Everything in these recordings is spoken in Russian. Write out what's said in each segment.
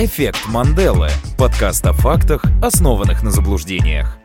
Эффект Манделы. Подкаст о фактах, основанных на заблуждениях.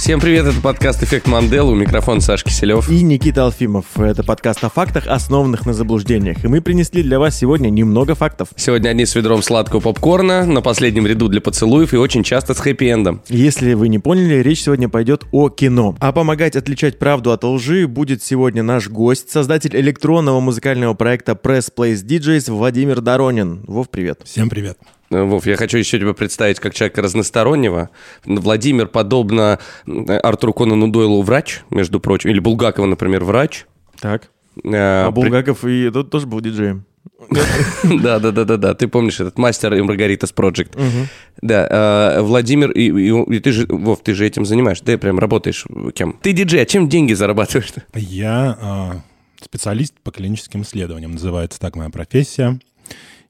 Всем привет, это подкаст «Эффект Манделы», у микрофона Саш Киселев. И Никита Алфимов. Это подкаст о фактах, основанных на заблуждениях. И мы принесли для вас сегодня немного фактов. Сегодня они с ведром сладкого попкорна, на последнем ряду для поцелуев и очень часто с хэппи-эндом. Если вы не поняли, речь сегодня пойдет о кино. А помогать отличать правду от лжи будет сегодня наш гость, создатель электронного музыкального проекта Press Place DJs Владимир Доронин. Вов, привет. Всем привет. Э, Вов, я хочу еще тебя представить как человека разностороннего. Владимир, подобно э, Артуру Конану Дойлу, врач, между прочим, или Булгакова, например, врач. Так. Э, А при- Булгаков и тот тоже был диджеем. Да, да, да, да, да. Ты помнишь этот мастер и Маргаритас Project. Да, Владимир, и, ты же, Вов, ты же этим занимаешься, ты прям работаешь кем? Ты диджей, а чем деньги зарабатываешь? Я а, специалист по клиническим исследованиям, называется так моя профессия.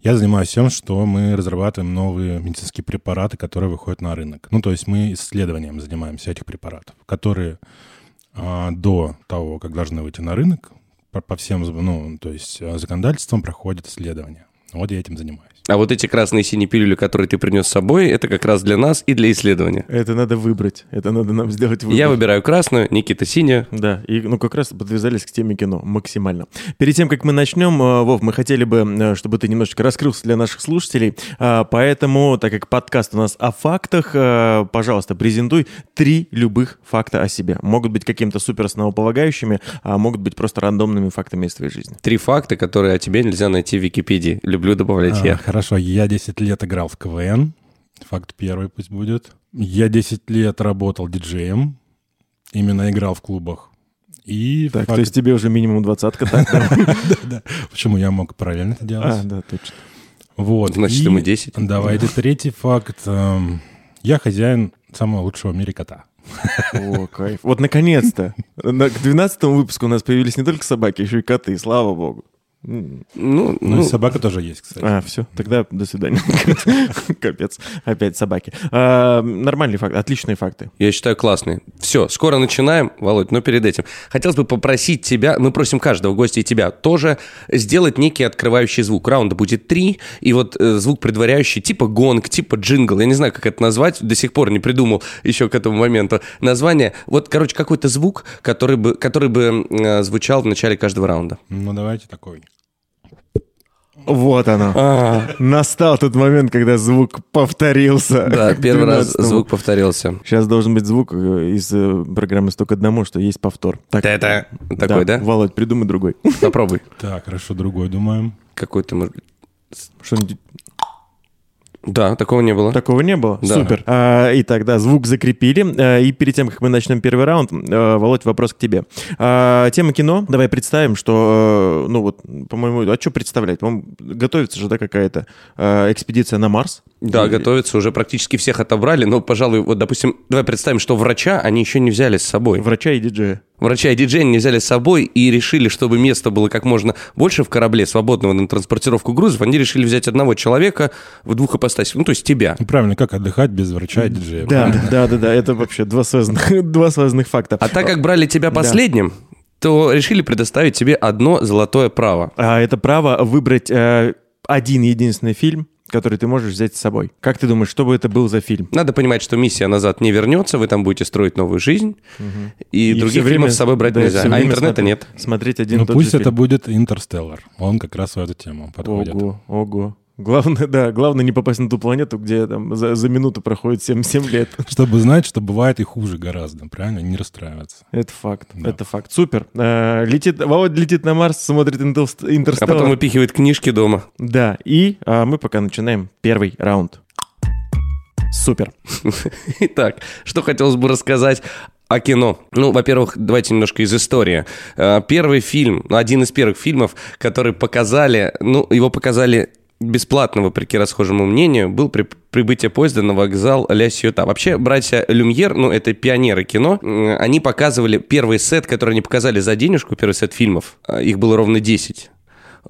Я занимаюсь тем, что мы разрабатываем новые медицинские препараты, которые выходят на рынок. Ну, то есть мы исследованием занимаемся этих препаратов, которые а, до того, как должны выйти на рынок, по, по всем, ну, то есть а, законодательствам проходят исследования. Вот я этим занимаюсь. А вот эти красные и синие пилюли, которые ты принес с собой, это как раз для нас и для исследования. Это надо выбрать. Это надо нам сделать выбор. Я выбираю красную, Никита синюю. Да, и ну как раз подвязались к теме кино максимально. Перед тем, как мы начнем, э, Вов, мы хотели бы, э, чтобы ты немножечко раскрылся для наших слушателей, А, поэтому, так как подкаст у нас о фактах, э, пожалуйста, презентуй три любых факта о себе. Могут быть каким-то супер основополагающими, а могут быть просто рандомными фактами из твоей жизни. Три факта, которые о тебе нельзя найти в Википедии. Люблю добавлять А, я. Хорошо, я 10 лет играл в КВН. Факт первый пусть будет. Я 10 лет работал диджеем. Именно играл в клубах. И Так, факт- то есть тебе уже минимум двадцатка, так? да? Почему я мог параллельно это делать? А, да, точно. Вот. Значит, ему 10. Давайте третий факт. Эм, Я хозяин самого лучшего в мире кота. О, кайф. Вот наконец-то. На- К 12 выпуску у нас появились не только собаки, еще и коты, слава богу. Ну, Ну, ну, и собака тоже есть, кстати. А, все, тогда до свидания. Капец, опять собаки. А, Нормальные факты, отличные факты. Я считаю классные. Все, скоро начинаем, Володь, но перед этим. Хотелось бы попросить тебя, мы просим каждого гостя и тебя тоже сделать некий открывающий звук. Раунда будет три, и вот э, звук предваряющий, типа гонг, типа джингл. Я не знаю, как это назвать, до сих пор не придумал еще к этому моменту название. Вот, короче, какой-то звук, который бы, который бы э, звучал в начале каждого раунда. Ну, давайте такой. Вот оно. А, Настал тот момент, когда звук повторился. Да, первый раз 12-му. звук повторился. Сейчас должен быть звук э, из э, программы «Столько одному», что есть повтор. Так, Это такой, да? Володь, придумай другой. Попробуй. Так, хорошо, другой думаем. Какой-то, может быть. Что-нибудь Да, такого не было. Такого не было? Да. Супер. А, итак, да, звук закрепили. А, и перед тем, как мы начнем первый раунд, а, Володь, вопрос к тебе. А, тема кино. Давай представим, что, э, ну вот, по-моему, а что представлять? По-моему, готовится же, да, какая-то а, экспедиция на Марс. Да, И- готовятся, уже практически всех отобрали, но, пожалуй, вот, допустим, давай представим, что врача они еще не взяли с собой. Врача и диджея. Врача и диджея не взяли с собой и решили, чтобы места было как можно больше в корабле, свободного на транспортировку грузов, они решили взять одного человека в двух ипостасях, ну, то есть тебя. Правильно, как отдыхать без врача и диджея? Да, правильно? да, да, да, это вообще два связанных, два связанных факта. А так как брали тебя последним, то решили предоставить тебе одно золотое право. А это право выбрать э, один единственный фильм, который ты можешь взять с собой. Как ты думаешь, что бы это был за фильм? Надо понимать, что миссия назад не вернется, вы там будете строить новую жизнь, и, всё других время- фильмов с собой брать да, нельзя, а интернета смотри- нет. Смотреть один Ну, и тот пусть же это фильм. будет «Интерстеллар». Он как раз в эту тему подходит. Ого, ого. Главное, да, главное не попасть на ту планету, где там за, за минуту проходит 7-7 лет. Чтобы знать, что бывает и хуже гораздо, правильно? Не расстраиваться. Это факт, Да. это факт. Супер. А, летит, Володя летит на Марс, смотрит «Интерст- А «Интерстеллар». потом выпихивает книжки дома. Да, и а, мы пока начинаем первый раунд. Супер. Итак, что хотелось бы рассказать о кино. Ну, во-первых, давайте немножко из истории. Э, Первый фильм, ну, один из первых фильмов, который показали, ну, его показали бесплатно, вопреки расхожему мнению, был при прибытие поезда на вокзал Ля Сьюта. Вообще, братья Люмьер, ну, это пионеры кино, м, они показывали первый сет, который они показали за денежку, первый сет фильмов, э, их было ровно 10.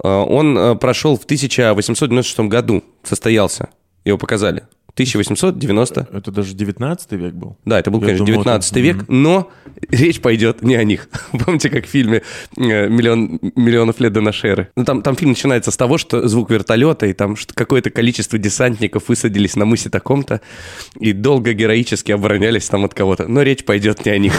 Э, Он э, прошел в 1896 году, состоялся. Его показали. 1890. Это даже 19 век был. Да, это был, Я конечно, думал, 19 это- век, но речь пойдет не о них. Помните, как в фильме э, «Миллион, «Миллионов лет до нашей эры»? Ну, там, там фильм начинается с того, что звук вертолета, и там какое-то количество десантников высадились на мысе таком-то, и долго героически оборонялись там от кого-то. Но речь пойдет не о них.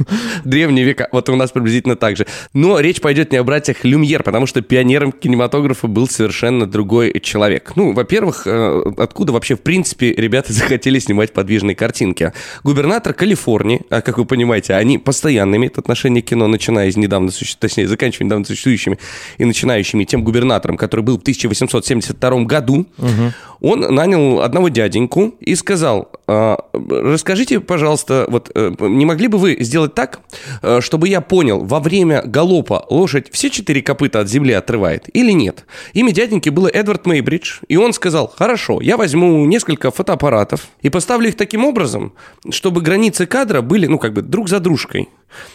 Древние века, вот у нас приблизительно так же. Но речь пойдет не о братьях Люмьер, потому что пионером кинематографа был совершенно другой человек. Ну, во-первых, э, откуда вообще, в принципе, ребята захотели снимать подвижные картинки? Губернатор Калифорнии, а как вы понимаете, они постоянно имеют отношение к кино, начиная из недавно существующими, точнее, заканчивая недавно существующими и начинающими тем губернатором, который был в 1872 году, он нанял одного дяденьку и сказал, «А, расскажите, пожалуйста, вот э, не могли бы вы сделать так, э, чтобы я понял, во время галопа лошадь все четыре копыта от земли отрывает или нет? Имя дяденьки было Эдвард Мейбридж, и он сказал, хорошо, я возьму несколько фотоаппаратов и поставлю их таким образом, чтобы границы кадра были, ну, как бы друг за дружкой.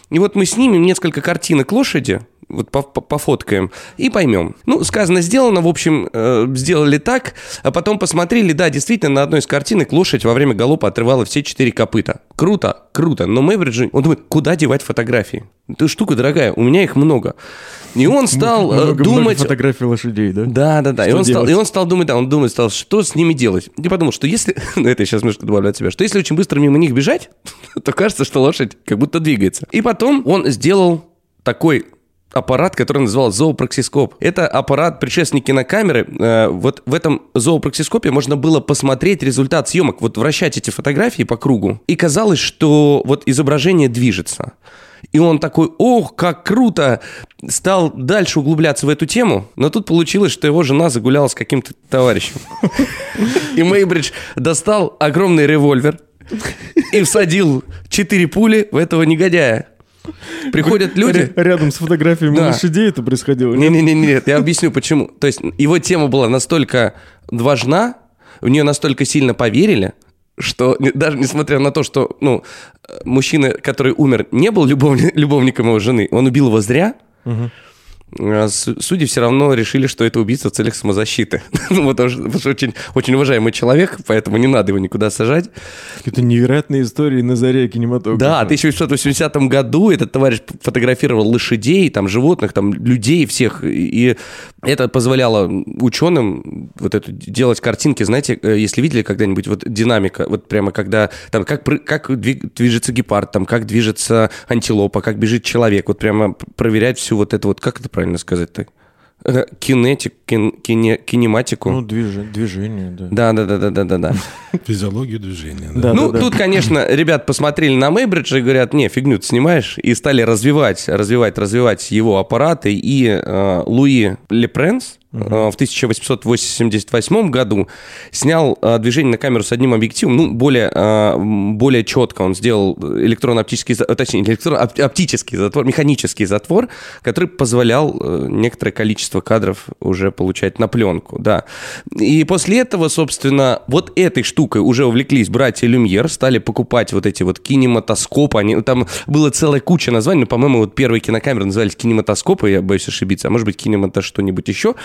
И вот мы снимем несколько картинок лошади, вот по- по- пофоткаем и поймем. Ну, сказано, сделано, в общем, э, сделали так, а потом посмотрели, да, действительно, на одной из картинок лошадь во время галопа отрывала все четыре копыта. Круто, круто, но Мэвриджи, он думает, куда девать фотографии? Эта штука дорогая, у меня их много. И он стал э, Много-много думать... фотографий лошадей, да? Да, да, да. И он, стал, и он стал думать, да, он думает, стал, что с ними делать. И подумал, что если, ну это я сейчас немножко добавляю от себя, что если очень быстро мимо них бежать, то кажется, что лошадь как будто двигается. И потом он сделал такой аппарат, который называл зоопроксископ. Это аппарат предшественник кинокамеры. Э, Вот в этом зоопроксископе можно было посмотреть результат съемок, вот вращать эти фотографии по кругу. И казалось, что вот изображение движется. И он такой, ох, как круто, стал дальше углубляться в эту тему, но тут получилось, что его жена загуляла с каким-то товарищем. И Мейбридж достал огромный револьвер и всадил четыре пули в этого негодяя. Приходят люди... Ря- Рядом с фотографиями Да. лошадей это происходило. Не-не-не, нет, я объясню почему. То есть его тема была настолько важна, в нее настолько сильно поверили, что даже несмотря на то, что ну, мужчина, который умер, не был любовни- любовником его жены, он убил его зря, су- Судьи все равно решили, что это убийство в целях самозащиты. Ну, потому что, потому что очень, очень уважаемый человек, поэтому не надо его никуда сажать. Это невероятные истории на заре кинематографа. Да, в 1880 году этот товарищ фотографировал лошадей, там, животных, там, людей всех, и это позволяло ученым вот это делать картинки, знаете, э, если видели когда-нибудь вот динамика, вот прямо когда, там, как, как движется гепард, там, как движется антилопа, как бежит человек, вот прямо проверять всю вот это вот, как это правильно сказать-то? Э, Кинетик, кин- кине- кинематику. Ну, движ- движение, да. да, да, да, да, да, да. Физиологию движения. Да. Да, ну, да, да. тут, конечно, ребят посмотрели на Мейбридж и говорят, не, фигню ты снимаешь, и стали развивать, развивать, развивать его аппараты, и э, Луи Лепренс в 1888 году снял э, движение на камеру с одним объективом, ну, более, э, более четко он сделал электронно-оптический, э, точнее, не электронно-оптический затвор, механический затвор, который позволял э, некоторое количество кадров уже получать на пленку, да. И после этого, собственно, вот этой штукой уже увлеклись братья Люмьер, стали покупать вот эти вот кинематоскопы, они, там была целая куча названий, но, по-моему, вот первые кинокамеры назывались кинематоскопы, я боюсь ошибиться, а может быть, кинемато что-нибудь еще.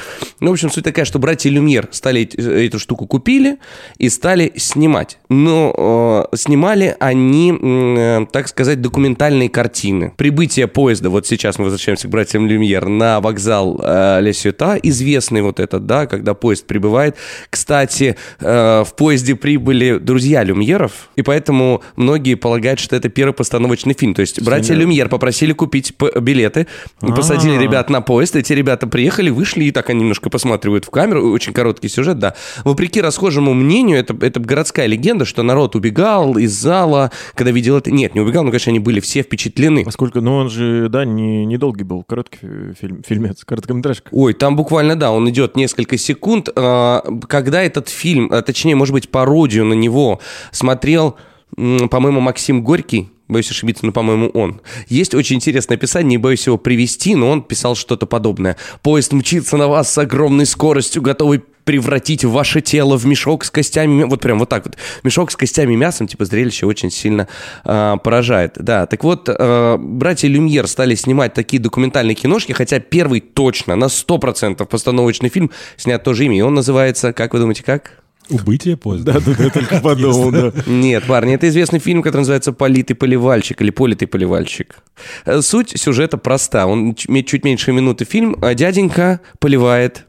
Ну, в общем, суть такая, что братья Люмьер стали эту штуку купили и стали снимать. Но э, снимали они, э, так сказать, документальные картины. Прибытие поезда, вот сейчас мы возвращаемся к братьям Люмьер, на вокзал э, Ле Сюта, известный вот этот, да, когда поезд прибывает. Кстати, э, в поезде прибыли друзья Люмьеров, и поэтому многие полагают, что это первый постановочный фильм. То есть братья они- Люмьер попросили купить билеты, посадили А. ребят на поезд, эти ребята приехали, вышли, и так они немножко посматривают в камеру, очень короткий сюжет, да. Вопреки расхожему мнению, это, это городская легенда, что народ убегал из зала, когда видел это. Нет, не убегал, но, конечно, они были все впечатлены. Поскольку, ну, он же, да, не, недолгий был, короткий фи- фильм, фильмец, короткометражка. Ой, там буквально, да, он идет несколько секунд. А, Когда этот фильм, а, точнее, может быть, пародию на него смотрел, по-моему, Максим Горький, боюсь ошибиться, но, по-моему, он. Есть очень интересное описание, не боюсь его привести, но он писал что-то подобное. «Поезд мчится на вас с огромной скоростью, готовый превратить ваше тело в мешок с костями, вот прям вот так вот, мешок с костями и мясом, типа зрелище очень сильно а, поражает. Да, так вот, а, братья Люмьер стали снимать такие документальные киношки, хотя первый точно, на 100% постановочный фильм снят тоже ими, и он называется, как вы думаете, как? Убытие поезда. Да, да, да, только подумал, да. Нет, парни, это известный фильм, который называется «Политый поливальщик» или «Политый поливальщик». Э, Суть сюжета проста. Он чуть меньше минуты фильм. а Дяденька поливает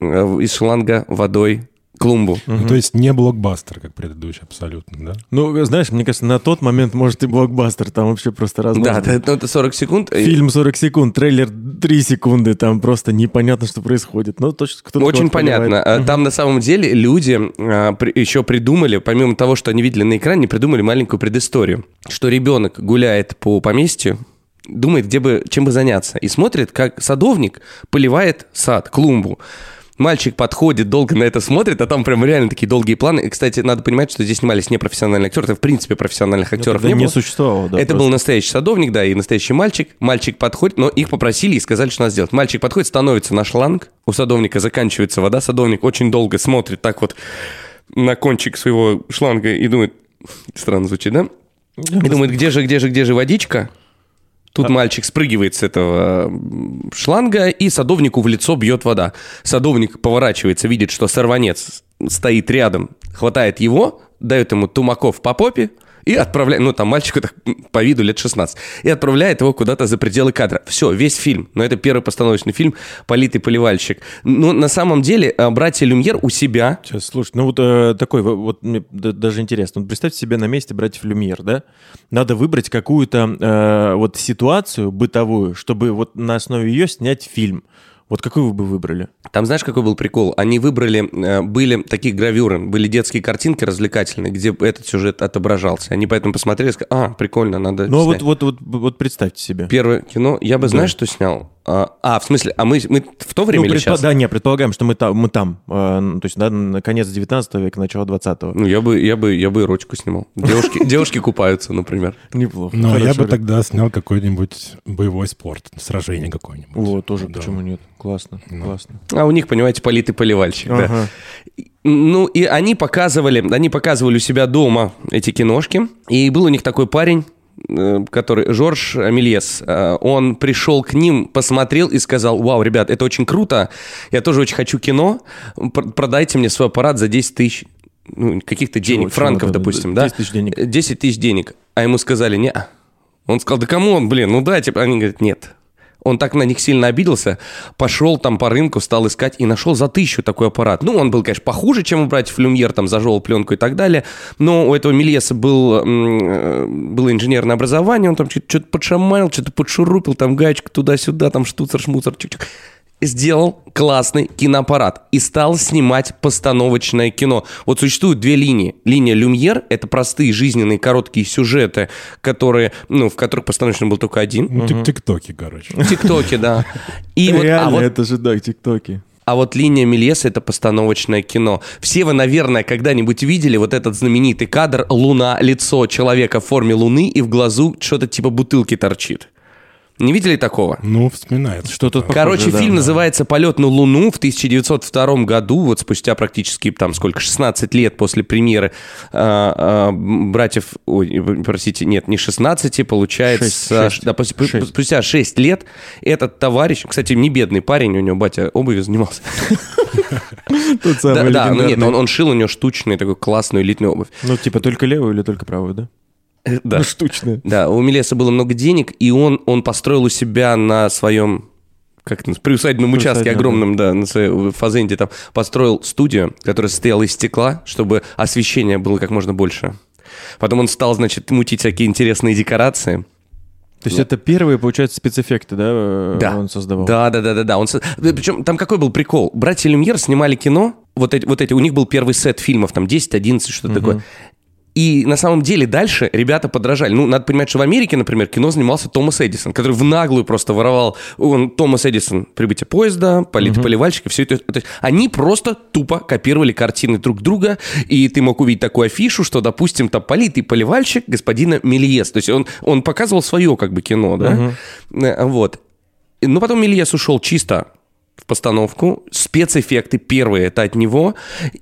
э, из шланга водой клумбу. Ну, То есть не блокбастер, как предыдущий, абсолютно, да? Ну, знаешь, мне кажется, на тот момент, может, и блокбастер, там вообще просто Да, размазано. да, ну, это 40 секунд. Фильм 40 секунд, трейлер 3 секунды, там просто непонятно, что происходит. Ну, точно кто-то Очень понятно. А Там на самом деле люди а, при- еще придумали, помимо того, что они видели на экране, придумали маленькую предысторию. Что ребенок гуляет по поместью, думает, где бы, чем бы заняться. И смотрит, как садовник поливает сад, клумбу. Мальчик подходит, долго на это смотрит, а там прям реально такие долгие планы. И, кстати, надо понимать, что здесь снимались не профессиональные актеры, это в принципе профессиональных Ну, актеров не не было. существовало, да. это просто. был настоящий садовник, да, и настоящий мальчик. Мальчик подходит, но их попросили и сказали, что надо сделать. Мальчик подходит, становится на шланг, у садовника заканчивается вода, садовник очень долго смотрит так вот на кончик своего шланга и думает, странно звучит, да? И думает, где же, где же, где же водичка? Тут мальчик спрыгивает с этого шланга, и садовнику в лицо бьет вода. Садовник поворачивается, видит, что сорванец стоит рядом, хватает его, дает ему тумаков по попе и отправляет, ну там мальчику так, по виду лет 16, и отправляет его куда-то за пределы кадра. Все, весь фильм. Но это первый постановочный фильм «Политый поливальщик». Но на самом деле э, братья Люмьер у себя Сейчас, слушай, ну вот э, такой, во- вот мне даже интересно. Вот представьте себе на месте братьев Люмьер, да? Надо выбрать какую-то э, вот ситуацию бытовую, чтобы вот на основе ее снять фильм. Вот какой вы бы выбрали? Там знаешь, какой был прикол? Они выбрали, э, были такие гравюры, были детские картинки развлекательные, где этот сюжет отображался. Они поэтому посмотрели и сказали, а, прикольно, надо Ну, а вот, снять». вот, вот, вот представьте себе. Первое кино, я бы, знаешь, что снял? А, а, в смысле, а мы, мы в то время Ну, или предпо- сейчас? Да, не, предполагаем, что мы там, мы там э, ну, то есть, да, на конец 19 века, начало 20-го. Ну, я бы, я бы, я бы эротику снимал. Девушки, девушки купаются, например. Неплохо. Но я Хороший бы вариант. тогда снял какой-нибудь боевой спорт, сражение какое-нибудь. Вот, тоже, почему нет? Классно, классно. А у них, понимаете, политый поливальщик, да. Ну, и они показывали, они показывали у себя дома эти киношки, и был у них такой парень, который, Жорж Амельес, э, он пришел к ним, посмотрел и сказал, вау, ребят, это очень круто, я тоже очень хочу кино, Пр- продайте мне свой аппарат за 10 тысяч ну, каких-то денег, чего, франков, да, да, допустим, да, да? 10 тысяч денег. 10 тысяч денег. А ему сказали, не Он сказал, да кому он, блин, ну дайте. Они говорят, нет. Он так на них сильно обиделся, пошел там по рынку, стал искать и нашел за тысячу такой аппарат. Ну, он был, конечно, похуже, чем у братьев Люмьер, там зажевал пленку и так далее, но у этого Мельеса был, э, было инженерное образование, он там что-то подшаманил, что-то подшурупил, там гаечка туда-сюда, там штуцер-шмуцер, чик-чик сделал классный киноаппарат и стал снимать постановочное кино. Вот существуют две линии. Линия Люмьер — это простые жизненные короткие сюжеты, которые, ну, в которых постановочный был только один. Ну, тик- тиктоки, короче. В ТикТоке, да. И вот, а, Реально, вот, это же, да, тиктоки. а вот линия Мельеса — это постановочное кино. Все вы, наверное, когда-нибудь видели вот этот знаменитый кадр «Луна, лицо человека в форме луны, и в глазу что-то типа бутылки торчит». Не видели такого? Ну, вспоминается. Что тут Короче, похоже, да. фильм называется «Полет на Луну» в 1902 году, вот спустя практически там сколько, 16 лет после премьеры а, а, братьев, ой, простите, нет, не 16, получается, Шесть, шесть. да, после- Шесть. спустя 6 лет этот товарищ, кстати, не бедный парень, у него батя обувью занимался. Да, самый да, ну нет, он шил у него штучную такую классную элитную обувь. Ну, типа, только левую или только правую, да? Да. Ну, штучная. Да, у Мелеса было много денег, и он, он построил у себя на своем как называется, приусадебном участке огромном, да, на своей фазенде там построил студию, которая состояла из стекла, чтобы освещение было как можно больше. Потом он стал, значит, мутить всякие интересные декорации. То есть это первые, получается, спецэффекты, да, э, Да. он создавал? Да, да, да, да, да. Он со- Причем там какой был прикол? Братья Люмьер снимали кино, вот эти, вот эти, у них был первый сет фильмов, там 10-11, что-то такое. И на самом деле дальше ребята подражали. Ну, надо понимать, что в Америке, например, кино занимался Томас Эдисон, который в наглую просто воровал. Он, Томас Эдисон, прибытие поезда, полит поливальщик, все это. То есть они просто тупо копировали картины друг друга, и ты мог увидеть такую афишу, что, допустим, там политый поливальщик господина Мельес. То есть он, он показывал свое как бы кино, да? Э, Вот. Но потом Мельес ушел чисто в постановку. Спецэффекты первые это от него.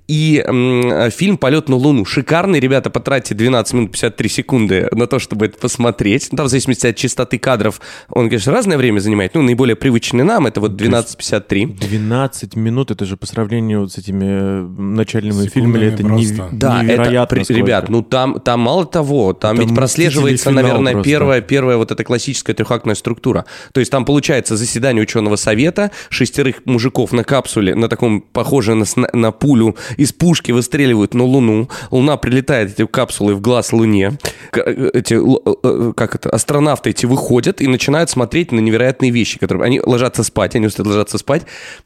И м, фильм «Полет на Луну». Шикарный, ребята, потратьте 12 минут 53 секунды на то, чтобы это посмотреть. Ну, там, в зависимости от частоты кадров, он, конечно, разное время занимает. Ну, наиболее привычный нам, это вот 12.53. 12 минут, это же по сравнению вот с этими э, начальными Секундами фильмами, это не-. Да, невероятно это, сколько. ребят, ну там, там мало того, там Это ведь прослеживается, наверное, просто. первая, первая вот эта классическая трехактная структура. То есть там получается заседание ученого совета, шестерых мужиков на капсуле, на таком, похоже на, на пулю, из пушки выстреливают на Луну. Луна прилетает эти капсулы в глаз Луне. Э, Эти, л- э, как это, астронавты эти выходят и начинают смотреть на невероятные вещи, которые... Они ложатся спать, они устают ложатся спать.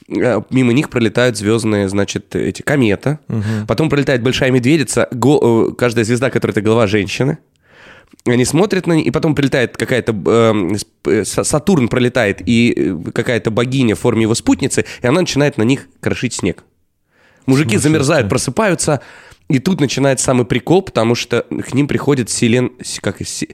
Э, Мимо них пролетают звездные, значит, эти комета. Потом пролетает большая медведица, го- э, каждая звезда, которая это голова женщины. Они смотрят на них, и потом прилетает какая-то... эм, э, Са- Сатурн пролетает, и э, какая-то богиня в форме его спутницы, и она начинает на них крошить снег. Мужики замерзают, просыпаются, и тут начинается самый прикол, потому что к ним приходит селен... Как, се-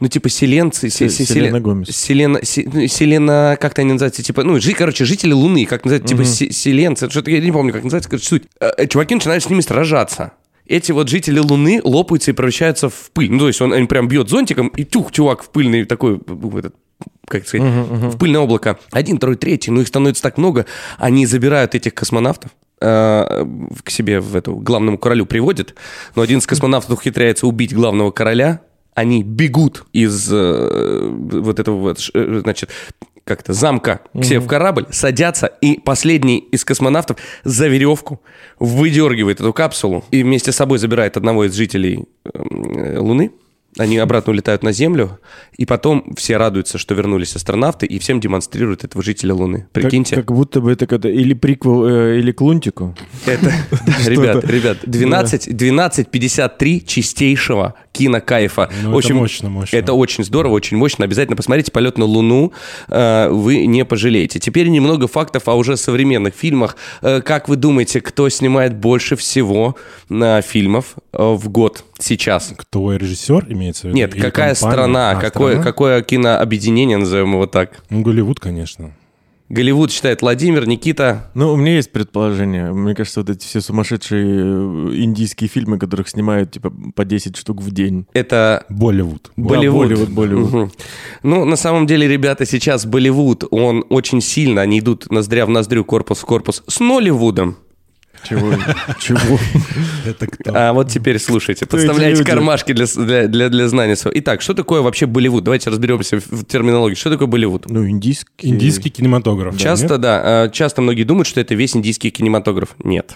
ну, типа селенцы... се- се- Селена селен- Гомес. Селена... се- ну, Селена... Как-то они называются, типа... Ну, жи, короче, жители Луны, как называют, типа се- селенцы. Что-то я не помню, как называется, короче, суть. Э, э, Чуваки начинают с ними сражаться. Эти вот жители Луны лопаются и превращаются в пыль. Ну, то есть он, он прям бьет зонтиком, и тюх, чувак в пыльный такой, этот, как сказать, в пыльное облако. Один, второй, третий, ну их становится так много. Они забирают этих космонавтов, э, к себе в эту главному королю приводят, но один из космонавтов ухитряется убить главного короля, они бегут из э, вот этого вот, э, значит, как-то замка к себе в корабль, садятся, и последний из космонавтов за веревку выдергивает эту капсулу и вместе с собой забирает одного из жителей э, Луны. Они обратно улетают на Землю, и потом все радуются, что вернулись астронавты, и всем демонстрируют этого жителя Луны. Как- Прикиньте. Как, будто бы это когда или приквел, э, или к Лунтику. Это, ребят, ребят, 12, 12.53 чистейшего кинокайфа. Ну, В это общем, мощно, мощно. Это очень здорово, очень мощно. Обязательно посмотрите «Полет на Луну», э, вы не пожалеете. Теперь немного фактов о уже современных фильмах. Э, Как вы думаете, кто снимает больше всего на фильмов э, в год сейчас? Кто режиссер имеется в виду? Нет, Или какая компания? страна, А, какое, страна? какое кинообъединение, назовем его так? Ну, Голливуд, конечно. Голливуд считает Владимир, Никита. Ну, у меня есть предположение. Мне кажется, вот эти все сумасшедшие э, индийские фильмы, которых снимают типа по 10 штук в день. Это Болливуд. Болливуд. Болливуд, Болливуд. Мгм. Ну, на самом деле, ребята, сейчас Болливуд, он очень сильно, они идут ноздря в ноздрю, корпус в корпус с Нолливудом. Чего? Чего? Это кто? А вот теперь слушайте, подставляйте кармашки для, для, для, для знания своего. Итак, что такое вообще Болливуд? Давайте разберемся в терминологии. Что такое Болливуд? Ну, индийский. Индийский кинематограф. Часто, да, э, часто многие думают, что это весь индийский кинематограф. Нет.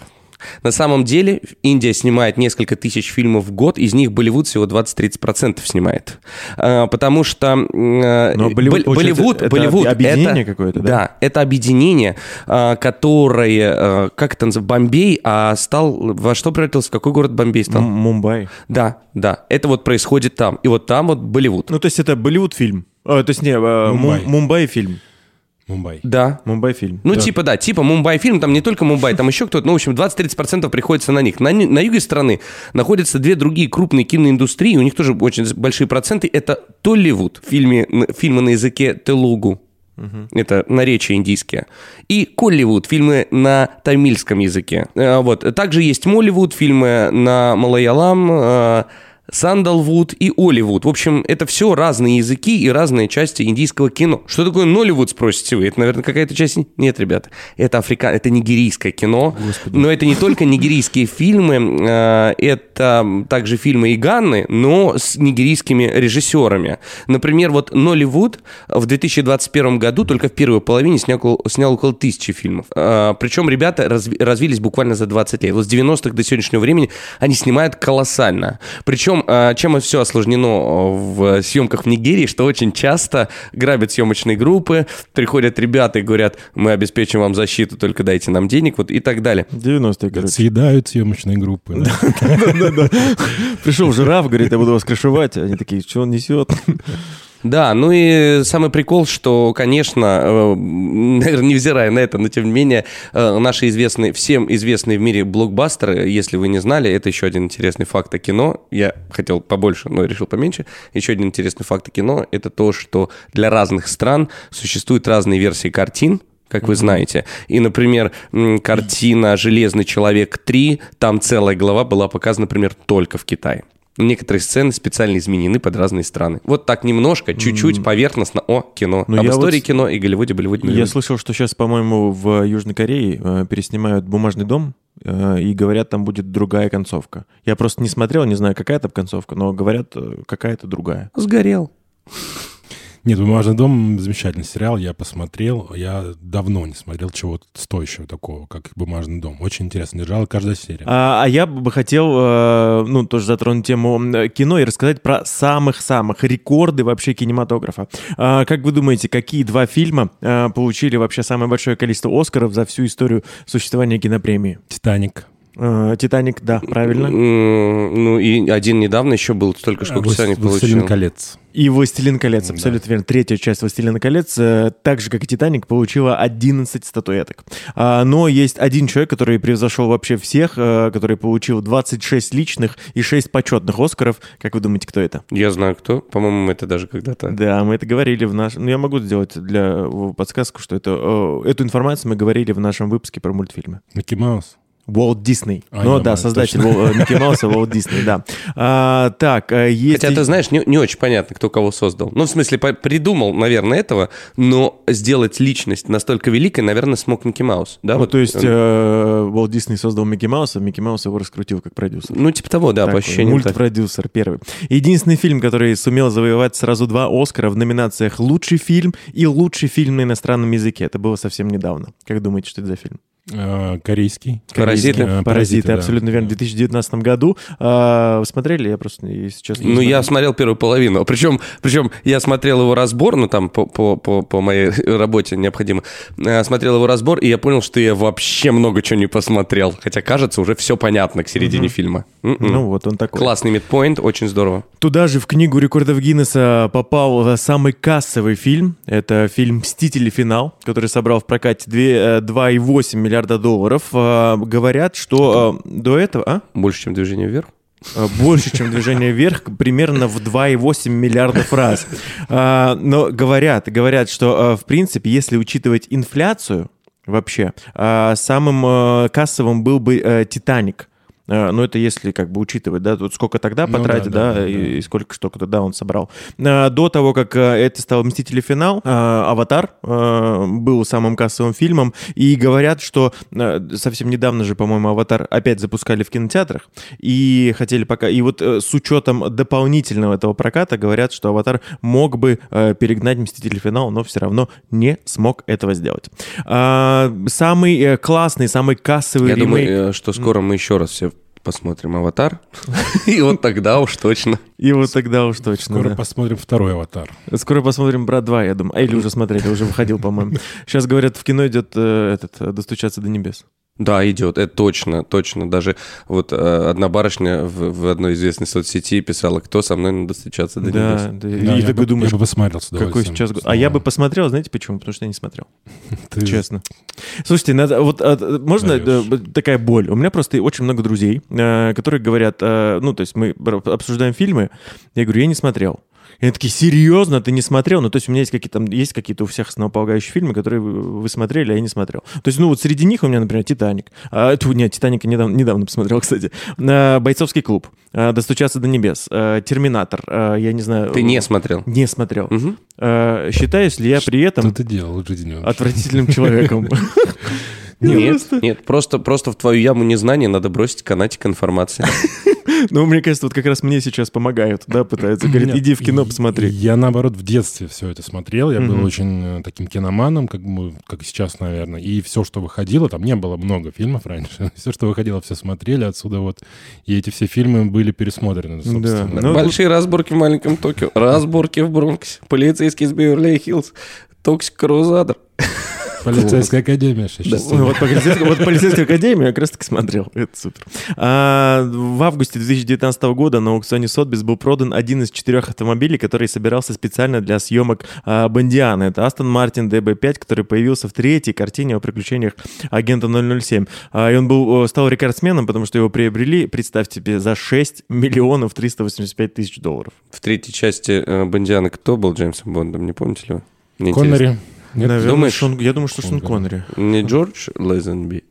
На самом деле Индия снимает несколько тысяч фильмов в год, из них Болливуд всего 20-30% снимает. А, Потому что э, Но Болливуд, Бол- получается, Болливуд, это Болливуд объединение это- какое-то, да? Да, это объединение, а, которое, э, как это называется, Бомбей, а стал, во что превратился, в какой город Бомбей стал? М- Мумбай. Да, да, это вот происходит там. И вот там вот Болливуд. Ну, то есть это Болливуд фильм. А, то есть не, Мумбай. Мум- Мумбай. Да, Мумбай. Фильм. Ну, Да. типа, да, типа Мумбай фильм, там не только Мумбай, там еще кто-то, ну, в общем, 20-30% приходится на них. На, на юге страны находятся две другие крупные киноиндустрии, у них тоже очень большие проценты. Это Толливуд, фильме, н- фильмы на языке телугу. Это наречия индийские. И Колливуд, фильмы на тамильском языке. Э, Вот. Также есть Молливуд, фильмы на малаялам, э, Сандалвуд и Оливуд. В общем, это все разные языки и разные части индийского кино. Что такое Нолливуд, спросите вы? Это, наверное, какая-то часть... Нет, ребята, это африка... это нигерийское кино. Но это не только нигерийские фильмы, э, это также фильмы и Ганны, но с нигерийскими режиссерами. Например, вот Нолливуд в 2021 году только в первой половине снял, около- снял около тысячи фильмов. Э, Причем ребята разви- развились буквально за 20 лет. Вот с 90-х до сегодняшнего времени они снимают колоссально. Причем, э, чем все осложнено э, в съемках в Нигерии, что очень часто грабят съемочные группы, приходят ребята и говорят, мы обеспечим вам защиту, только дайте нам денег, вот и так далее. 90-е, короче. Съедают съемочные группы. Пришел жираф, говорит, я буду вас крышевать. Они такие, что он несет? Да, ну и самый прикол, что, конечно, э, наверное, невзирая на это, но тем не менее, э, наши известные, всем известные в мире блокбастеры, если вы не знали, это еще один интересный факт о кино. Я хотел побольше, но решил поменьше. Еще один интересный факт о кино – это то, что для разных стран существуют разные версии картин, как вы знаете. И, например, картина «Железный человек 3», там целая глава была показана, например, только в Китае. Некоторые сцены специально изменены под разные страны. Вот так немножко, чуть-чуть, поверхностно. О, кино. Ну, Об истории вот- кино и Голливуде, Болливуде, Я слышал, что сейчас, по-моему, в Южной Корее э, переснимают «Бумажный дом», э, и говорят, там будет другая концовка. Я просто не смотрел, не знаю, какая там концовка, но говорят, э, какая-то другая. Сгорел. Нет, «Бумажный дом» — замечательный сериал, я посмотрел. Я давно не смотрел чего-то стоящего такого, как «Бумажный дом». Очень интересно держала каждая серия. А, а я бы хотел, э, ну, тоже затронуть тему кино и рассказать про самых-самых рекорды вообще кинематографа. А, как вы думаете, какие два фильма э, получили вообще самое большое количество Оскаров за всю историю существования кинопремии? «Титаник». Э, «Титаник», да, правильно. Ну, и один недавно еще был, столько, сколько «Влас- Титаник «Властелин получил. колец». И «Властелин колец», Да. абсолютно верно. Третья часть «Властелина колец», э, так же, как и «Титаник», получила 11 статуэток. А, Но есть один человек, который превзошел вообще всех, э, который получил 26 личных и 6 почетных «Оскаров». Как вы думаете, кто это? Я знаю, кто. По-моему, мы это даже когда-то... Да, мы это говорили в нашем... Ну, я могу сделать для подсказку, что это... Эту информацию мы говорили в нашем выпуске про мультфильмы. «Микки Маус». Уолт Дисней. А, ну да, знаю, создатель. Вол- э, Микки Мауса Уолт Дисней, да. А, так, э, есть... Хотя, ты знаешь, не, не очень понятно, кто кого создал. Ну, в смысле, по- придумал, наверное, этого, но сделать личность настолько великой, наверное, смог Микки Маус. Да, Ну, вот то есть он- э, Уолт Дисней создал Микки Мауса, Микки Маус его раскрутил как продюсер. Ну, типа того, да, по Такой ощущениям так. Мультпродюсер первый. Единственный фильм, который сумел завоевать сразу два Оскара в номинациях «Лучший фильм» и «Лучший фильм на иностранном языке». Это было совсем недавно. Как думаете, что это за фильм? Э, Корейский. Паразиты. Э, «Паразиты», да. абсолютно верно, в 2019 году. А, вы смотрели? Я просто сейчас не Ну, знаю. я смотрел первую половину. Причем, причем я смотрел его разбор, ну, там, по, по, по, по моей работе необходимо. Э, Смотрел его разбор, и я понял, что я вообще много чего не посмотрел. Хотя, кажется, уже все понятно к середине фильма. М-м. Ну, вот он такой. Классный мидпоинт, очень здорово. Туда же в книгу рекордов Гиннесса попал самый кассовый фильм. Это фильм «Мстители. Финал», который собрал в прокате две- э, 2,8 миллиарда долларов. А, Говорят, что э, до этого... А? Больше, чем движение вверх. Э, Больше, чем движение вверх, примерно в 2,8 миллиардов раз. А, Но говорят, говорят, что, в принципе, если учитывать инфляцию вообще, а, самым кассовым был бы э, «Титаник». Э, Ну, это если как бы учитывать, да, тут сколько тогда Ну да, потратили, да, да, да, и, да. и сколько что тогда он собрал. Э, До того, как э, это стал «Мстители. Финал», «Аватар» был самым кассовым фильмом, и говорят, что совсем недавно же, по-моему, «Аватар» опять запускали в кинотеатрах, и хотели пока... И вот с учетом дополнительного этого проката говорят, что «Аватар» мог бы перегнать «Мстители. Финал», но все равно не смог этого сделать. Самый классный, самый кассовый Я ремейк... думаю, что скоро мы еще раз все посмотрим «Аватар». И вот тогда уж точно. И вот тогда уж точно, Скоро да. посмотрим второй «Аватар». Скоро посмотрим «Брат 2», я думаю. А или уже смотрели, уже выходил, по-моему. Сейчас, говорят, в кино идет э, этот «Достучаться до небес». Да, идет, это точно, точно. Даже вот э, одна барышня в, в одной известной соцсети писала, кто со мной надо встречаться до Да, да. Да, И я, такой бы, думаешь, я бы посмотрел с какой сейчас... год? А я бы посмотрел, знаете почему? Потому что я не смотрел, Ты- честно. Слушайте, надо, вот а, можно Даешь. такая боль? У меня просто очень много друзей, э, которые говорят, э, ну, то есть мы обсуждаем фильмы, я говорю, я не смотрел. И они такие, серьезно, ты не смотрел? Ну, то есть у меня есть какие-то, там, есть какие-то у всех основополагающие фильмы, которые вы, вы смотрели, а я не смотрел. То есть, ну, вот среди них у меня, например, «Титаник». А, тьфу, нет, «Титаника» недавно, недавно посмотрел, кстати. А, «Бойцовский клуб», а, «Достучаться до небес», а, «Терминатор», а, я не знаю... Ты не смотрел? Не смотрел. Мгм. А, считаюсь ли я при Что этом ты делал в жизни вообще? отвратительным человеком? Нет, просто- нет, просто, просто в твою яму незнания надо бросить канатик информации. Ну, мне кажется, вот как раз мне сейчас помогают, да, пытаются. Говорят, иди в кино, посмотри. Я, наоборот, в детстве все это смотрел. Я был очень э, таким киноманом, как, бы, как сейчас, наверное. И все, что выходило, там не было много фильмов раньше. Все, что выходило, все смотрели отсюда вот. И эти все фильмы были пересмотрены, собственно. Ну, Большие разборки в маленьком Токио, разборки в Бронксе, полицейский из Беверли-Хиллз, Toxic Crusader. Полицейская академия сейчас. Ну, вот, полицейская, вот полицейская академия я как раз таки смотрел. Это супер. А, в августе 2019 года на аукционе Сотбис был продан один из четырех автомобилей, который собирался специально для съемок а, Бондиана. Это Астон Мартин DB5, который появился в третьей картине о приключениях агента 007. А, и он был, стал рекордсменом, потому что его приобрели, представьте себе, за 6 миллионов 385 тысяч долларов. В третьей части э, Бондиана кто был Джеймсом Бондом, не помните ли вы? Мне Коннери. интересно. Наверное, Думаешь? Шон- я думаю, что Шон Шон Коннери. Не Джордж Лезенби?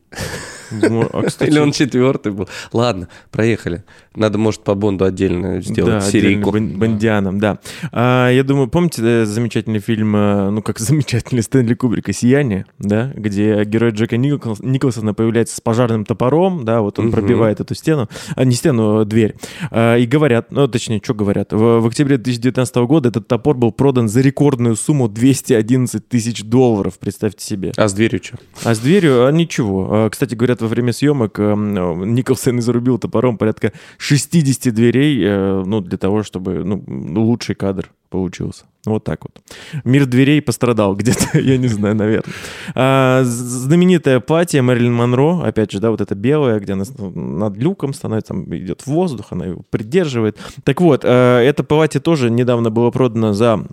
А, кстати, Или он четвертый был? Ладно, проехали. Надо, может, по Бонду отдельно сделать да, серийку. Бондианом, да. А, я думаю, помните э, замечательный фильм, э, ну, как замечательный Стэнли Кубрика «Сияние», да, где герой Джека Николс- Николсона появляется с пожарным топором, да, вот он пробивает эту стену, а не стену, а дверь. А, и говорят, ну, точнее, что говорят, в, в октябре 2019 года этот топор был продан за рекордную сумму 211 тысяч долларов, представьте себе. А с дверью что? А с дверью а, ничего. А, Кстати, говорят, во время съемок эм, Николсон изрубил топором порядка 60 дверей, э, ну, для того, чтобы ну, лучший кадр получился. Вот так вот. Мир дверей пострадал где-то, я не знаю, наверное. А, знаменитое платье Мэрилин Монро, опять же, да, вот это белое, где она над люком становится, там идет воздух, она его придерживает. Так вот, э, это платье тоже недавно было продано за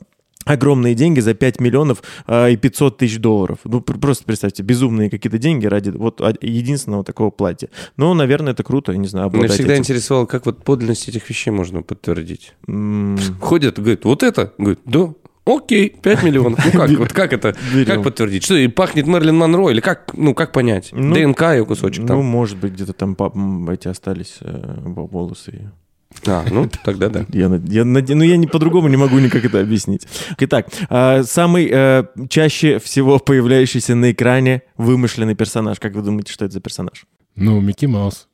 огромные деньги за 5 миллионов а, и 500 тысяч долларов. Ну, пр- просто представьте, безумные какие-то деньги ради вот единственного такого платья. Ну, наверное, это круто, я не знаю, Меня всегда этим. интересовало, как вот подлинность этих вещей можно подтвердить. М, Ходят, говорят, вот это? Говорит, да, окей, 5 миллионов. Ну как, вот как это, Берем. как подтвердить? Что, и пахнет Мерлин Монро? Или как, ну как понять? Ну, ДНК ее кусочек Ну, там. может быть, где-то там эти остались э, во- волосы. А, ну тогда да. Я, я, ну, я не по-другому не могу никак это объяснить. Итак, а, самый э, чаще всего появляющийся на экране вымышленный персонаж. Как вы думаете, что это за персонаж? Ну, Микки Маус.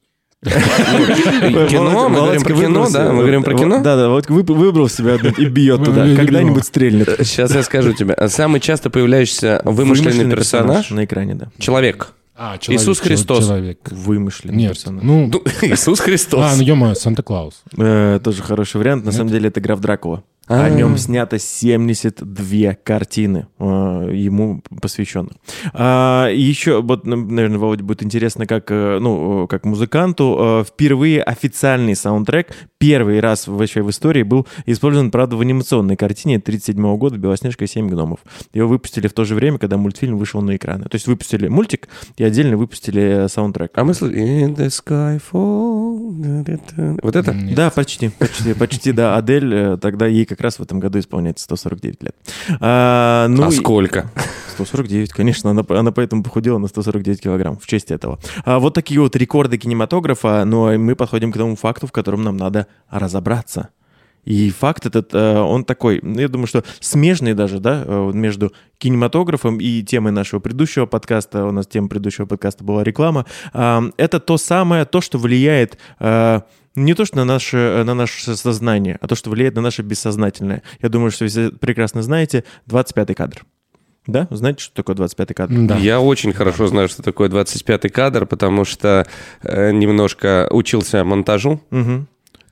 Кино, мы говорим про кино, да? Мы говорим про кино? Да, да, вот вы- выбрал себе одну и бьет туда. Когда-нибудь стрельнет. Сейчас я скажу тебе. Самый часто появляющийся вымышленный персонаж на экране, да. — человек. А, Иисус чел- Христос. Человек. Вымышленный Нет, персонаж. ну... Ну, Иисус Христос. А, ну, ё Санта-Клаус. Э, тоже хороший вариант. На самом деле это граф Дракула. А. О нем снято 72 картины э, ему посвященных. А, еще, вот, наверное, Володя, будет интересно, как, э, ну, э, как музыканту, э, впервые официальный саундтрек первый раз вообще в истории был использован, правда, в анимационной картине 1937 года «Белоснежка и семь гномов». Его выпустили в то же время, когда мультфильм вышел на экраны. То есть выпустили мультик и отдельно выпустили э, саундтрек. А мы слышали «In the sky fall». Вот это? Нет. Да, почти, почти, почти, да. Адель, тогда ей как раз в этом году исполняется 149 лет. А, ну А и- сколько? 149, конечно, она, она поэтому похудела на 149 килограмм в честь этого. А, вот такие вот рекорды кинематографа, но мы подходим к тому факту, в котором нам надо разобраться. И факт этот, э, он такой, я думаю, что смежный даже, да, э, между кинематографом и темой нашего предыдущего подкаста, у нас тема предыдущего подкаста была реклама, это то самое, то, что влияет э, не то, что на наше, на наше сознание, а то, что влияет на наше бессознательное. Я думаю, что вы все прекрасно знаете 25-й кадр. Да? Знаете, что такое 25-й кадр? Да. Я очень хорошо знаю, что такое 25-й кадр, потому что э, немножко учился монтажу. Мгм.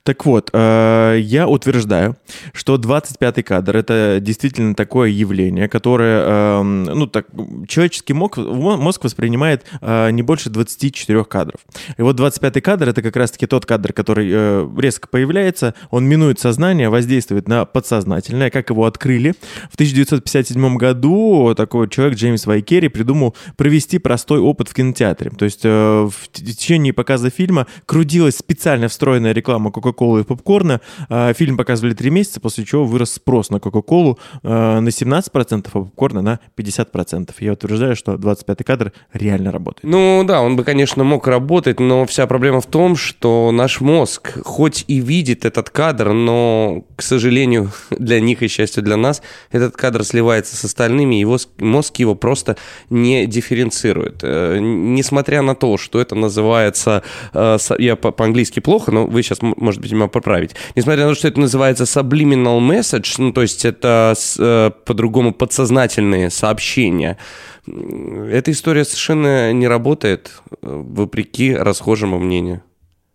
Так вот, э, я утверждаю, что 25-й кадр это действительно такое явление, которое, э, ну так, человеческий мозг, мозг воспринимает э, не больше 24 кадров. И вот 25-й кадр это как раз-таки тот кадр, который э, резко появляется, он минует сознание, воздействует на подсознательное, как его открыли. В 1957 году такой человек Джеймс Вайкери придумал провести простой опыт в кинотеатре. То есть в течение показа фильма крутилась специально встроенная реклама Кока-Колы и попкорна. Э, Фильм показывали три месяца, после чего вырос спрос на Кока-Колу э, на 17%, а попкорна на 50%. Я утверждаю, что 25-й кадр реально работает. Ну да, он бы, конечно, мог работать, но вся проблема в том, что наш мозг хоть и видит этот кадр, но, к сожалению, для них и счастью для нас, этот кадр сливается с остальными, его мозг его просто не дифференцирует. Э, Несмотря на то, что это называется, э, я по- по-английски плохо, но вы сейчас, м- может быть, меня поправить. Несмотря на то, что это называется subliminal message, ну то есть это э, по-другому подсознательные сообщения, эта история совершенно не работает, э, вопреки расхожему мнению.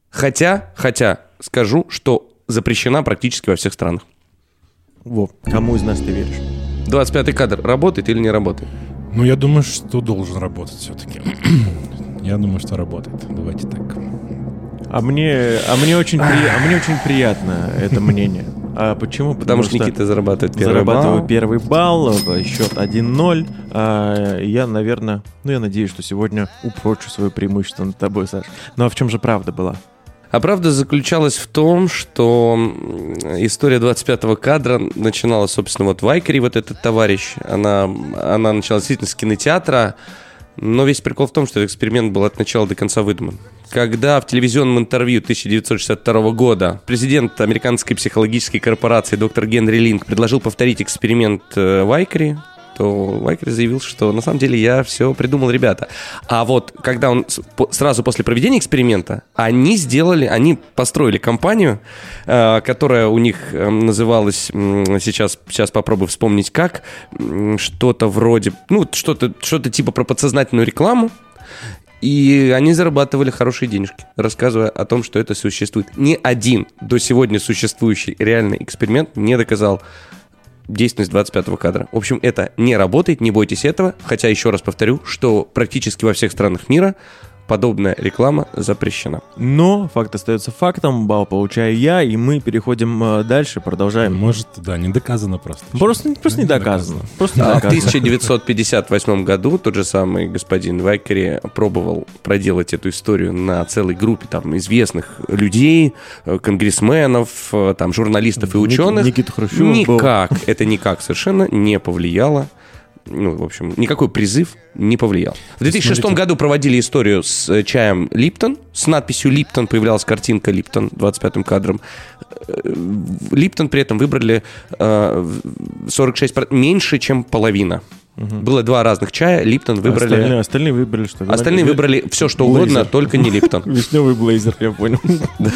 Хотя, хотя, скажу, что запрещена практически во всех странах. Вов, кому из нас ты веришь? 25-й кадр работает или не работает? Ну, я думаю, что должен работать все-таки. Я думаю, что работает. Давайте так. А мне, а мне, очень, при- а мне очень приятно это мнение. А почему? Потому, что Никита зарабатывает первый зарабатываю балл. первый балл, счет 1-0. А, я, наверное, ну я надеюсь, что сегодня упрочу свое преимущество над тобой, Саш. Ну а в чем же правда была? А правда заключалась в том, что история 25-го кадра начиналась, собственно, вот в Айкере, вот этот товарищ. Она, она началась действительно с кинотеатра, но весь прикол в том, что этот эксперимент был от начала до конца выдуман. Когда в телевизионном интервью 1962 года президент американской психологической корпорации доктор Генри Линк предложил повторить эксперимент э, в Айкере, то Вайкер заявил, что на самом деле я все придумал, ребята. А вот когда он сразу после проведения эксперимента, они сделали, они построили компанию, э, которая у них э, называлась, сейчас, сейчас попробую вспомнить как, что-то вроде, ну, что-то что типа про подсознательную рекламу, и они зарабатывали хорошие денежки, рассказывая о том, что это существует. Ни один до сегодня существующий реальный эксперимент не доказал действенность 25-го кадра. В общем, это не работает, не бойтесь этого. Хотя, еще раз повторю, что практически во всех странах мира подобная реклама запрещена. Но факт остается фактом, балл получаю я, и мы переходим э, дальше, продолжаем. Может, да, не доказано просто. Просто, просто не доказано. Просто не А в доказано. 1958 году тот же самый господин Вайкери пробовал проделать эту историю на целой группе там известных людей, э, конгрессменов, э, там журналистов и ученых. Никита Хрущев был. Никак, это никак совершенно не повлияло. Ну, в общем, никакой призыв не повлиял. В 2006 Смотрите. году проводили историю с э, чаем Липтон. С надписью Липтон появлялась картинка Липтон 25-м кадром. Э, Липтон при этом выбрали э, в 46 про- меньше, чем половина. Было два разных чая, Липтон выбрали. Остальные, остальные выбрали что? Остальные выбрали все, что угодно, Блейзер. только не Липтон. Вишневый блейзер, я понял.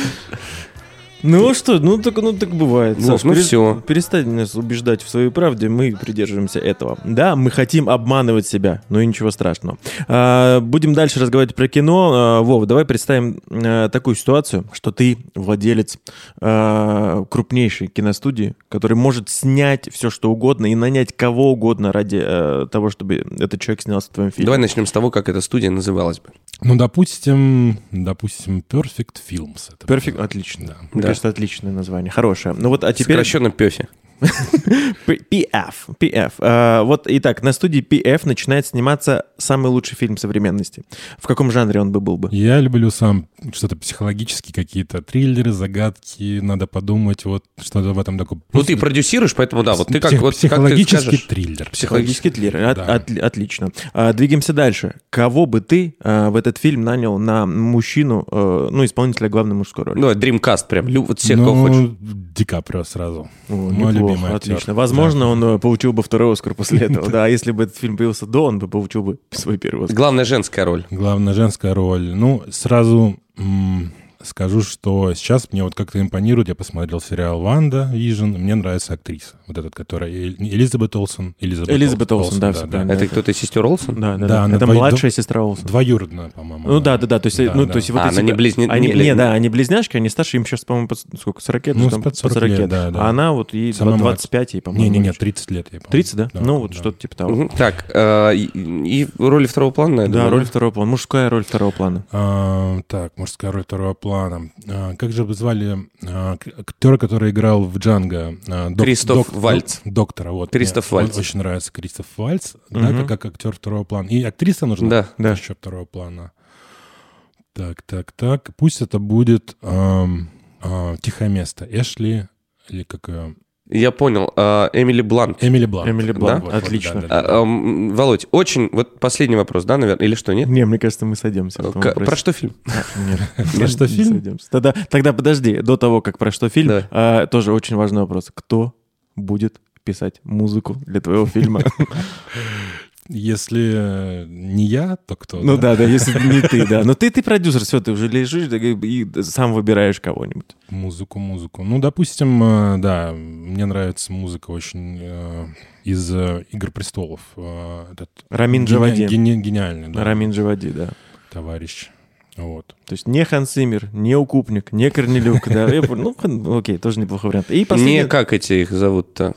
Ну что, ну так, ну так бывает. Ну, Саш, ну перес- всё. Перестань нас убеждать в своей правде, мы придерживаемся этого. Да, мы хотим обманывать себя, но и ничего страшного. А, будем дальше разговаривать про кино. А, Вов, давай представим а, такую ситуацию, что ты владелец а, крупнейшей киностудии, который может снять все, что угодно и нанять кого угодно ради а, того, чтобы этот человек снялся в твоем фильме. Давай начнем с того, как эта студия называлась бы. Ну, допустим, допустим, Perfect Films. Это Перфект, было. отлично. Да. Кажется, отличное название, хорошее. Ну вот, а теперь... Сокращенно Пёфи. PF. PF. А, вот, итак, на студии PF начинает сниматься самый лучший фильм современности. В каком жанре он бы был бы? Я люблю сам что-то психологические какие-то триллеры, загадки, надо подумать, вот что-то в этом таком. Ну, ты продюсируешь, поэтому да, вот ты как, вот, психологический триллер. Психологический. Триллер. Отлично. А, двигаемся дальше. Кого бы ты а, в этот фильм нанял на мужчину, ну, исполнителя главной мужской роли? Ну, Dreamcast прям, вот всех, ну, кого хочешь. Ди Каприо сразу. О, Мой актер. отлично. Возможно, он э, получил бы второй Оскар после этого. Да, а если бы этот фильм появился до, он бы получил бы свой первый Оскар. Главная женская роль. Главная женская роль. Ну, сразу скажу, что сейчас мне вот как-то импонирует. Я посмотрел сериал «WandaVision». Мне нравится актриса. Вот этот, которая... Элизабет Олсен. Элизабет, Элизабет Олсен, да, всё правильно. Это кто-то из сестер Олсен? Да, да, Да, да. Это младшая сестра Олсен. Двоюродная, по-моему. Ну да, да, да. То есть, Да, ну, да. то есть вот А, эти- она не близня- они, не не, да, они близняшки, они старше, им сейчас, по-моему, под- сколько, 40 лет? Ну, там, под 40 лет, да, да. А она вот ей Самая 25, ей, по-моему. Не-не-не, больше. 30 лет, я помню. 30, да? ну, вот да. что-то типа того. Так, э, и, и роли второго плана, я Да, думаю, роль второго плана. Мужская роль второго плана. А, так, мужская роль второго плана. А, как же звали а, актера, который играл в Джанго? А, док- Кристоф Вальц. док- доктора, вот. Кристоф Мне Вальц. Очень нравится Кристоф Вальц, да, Мгм. как, как актер второго плана. И актриса нужна? Да. Да. Еще второго плана. Так, так, так. Пусть это будет ам, а, «Тихое место». Эшли или как... ее? Я понял. э, Эмили Блант. Эмили Блант. Эмили Блант, Вот, вот, отлично. да, да, да. А, ам, Володь, очень... Вот последний вопрос, да, наверное? Или что, нет? Не, мне кажется, мы в этом К-. Про что фильм? А, Нет. Про что фильм? Тогда, тогда подожди, до того, как про что фильм, а, тоже очень важный вопрос. Кто будет писать музыку для твоего фильма? Если э, не я, то кто? Ну да, да, если не ты, да. Но ты, ты продюсер, все, ты уже лежишь да, и сам выбираешь кого-нибудь. Музыку, музыку. Ну, допустим, э, да, мне нравится музыка очень э, из «Игр престолов». Этот Рамин гени- Джавади. гени- Гениальный, да, Рамин Джавади, да. товарищ. Вот. То есть не Ханс Циммер, не Укупник, не Корнелюк, да. Ну, хан- окей, тоже неплохой вариант. И последний... Не как эти их зовут-то,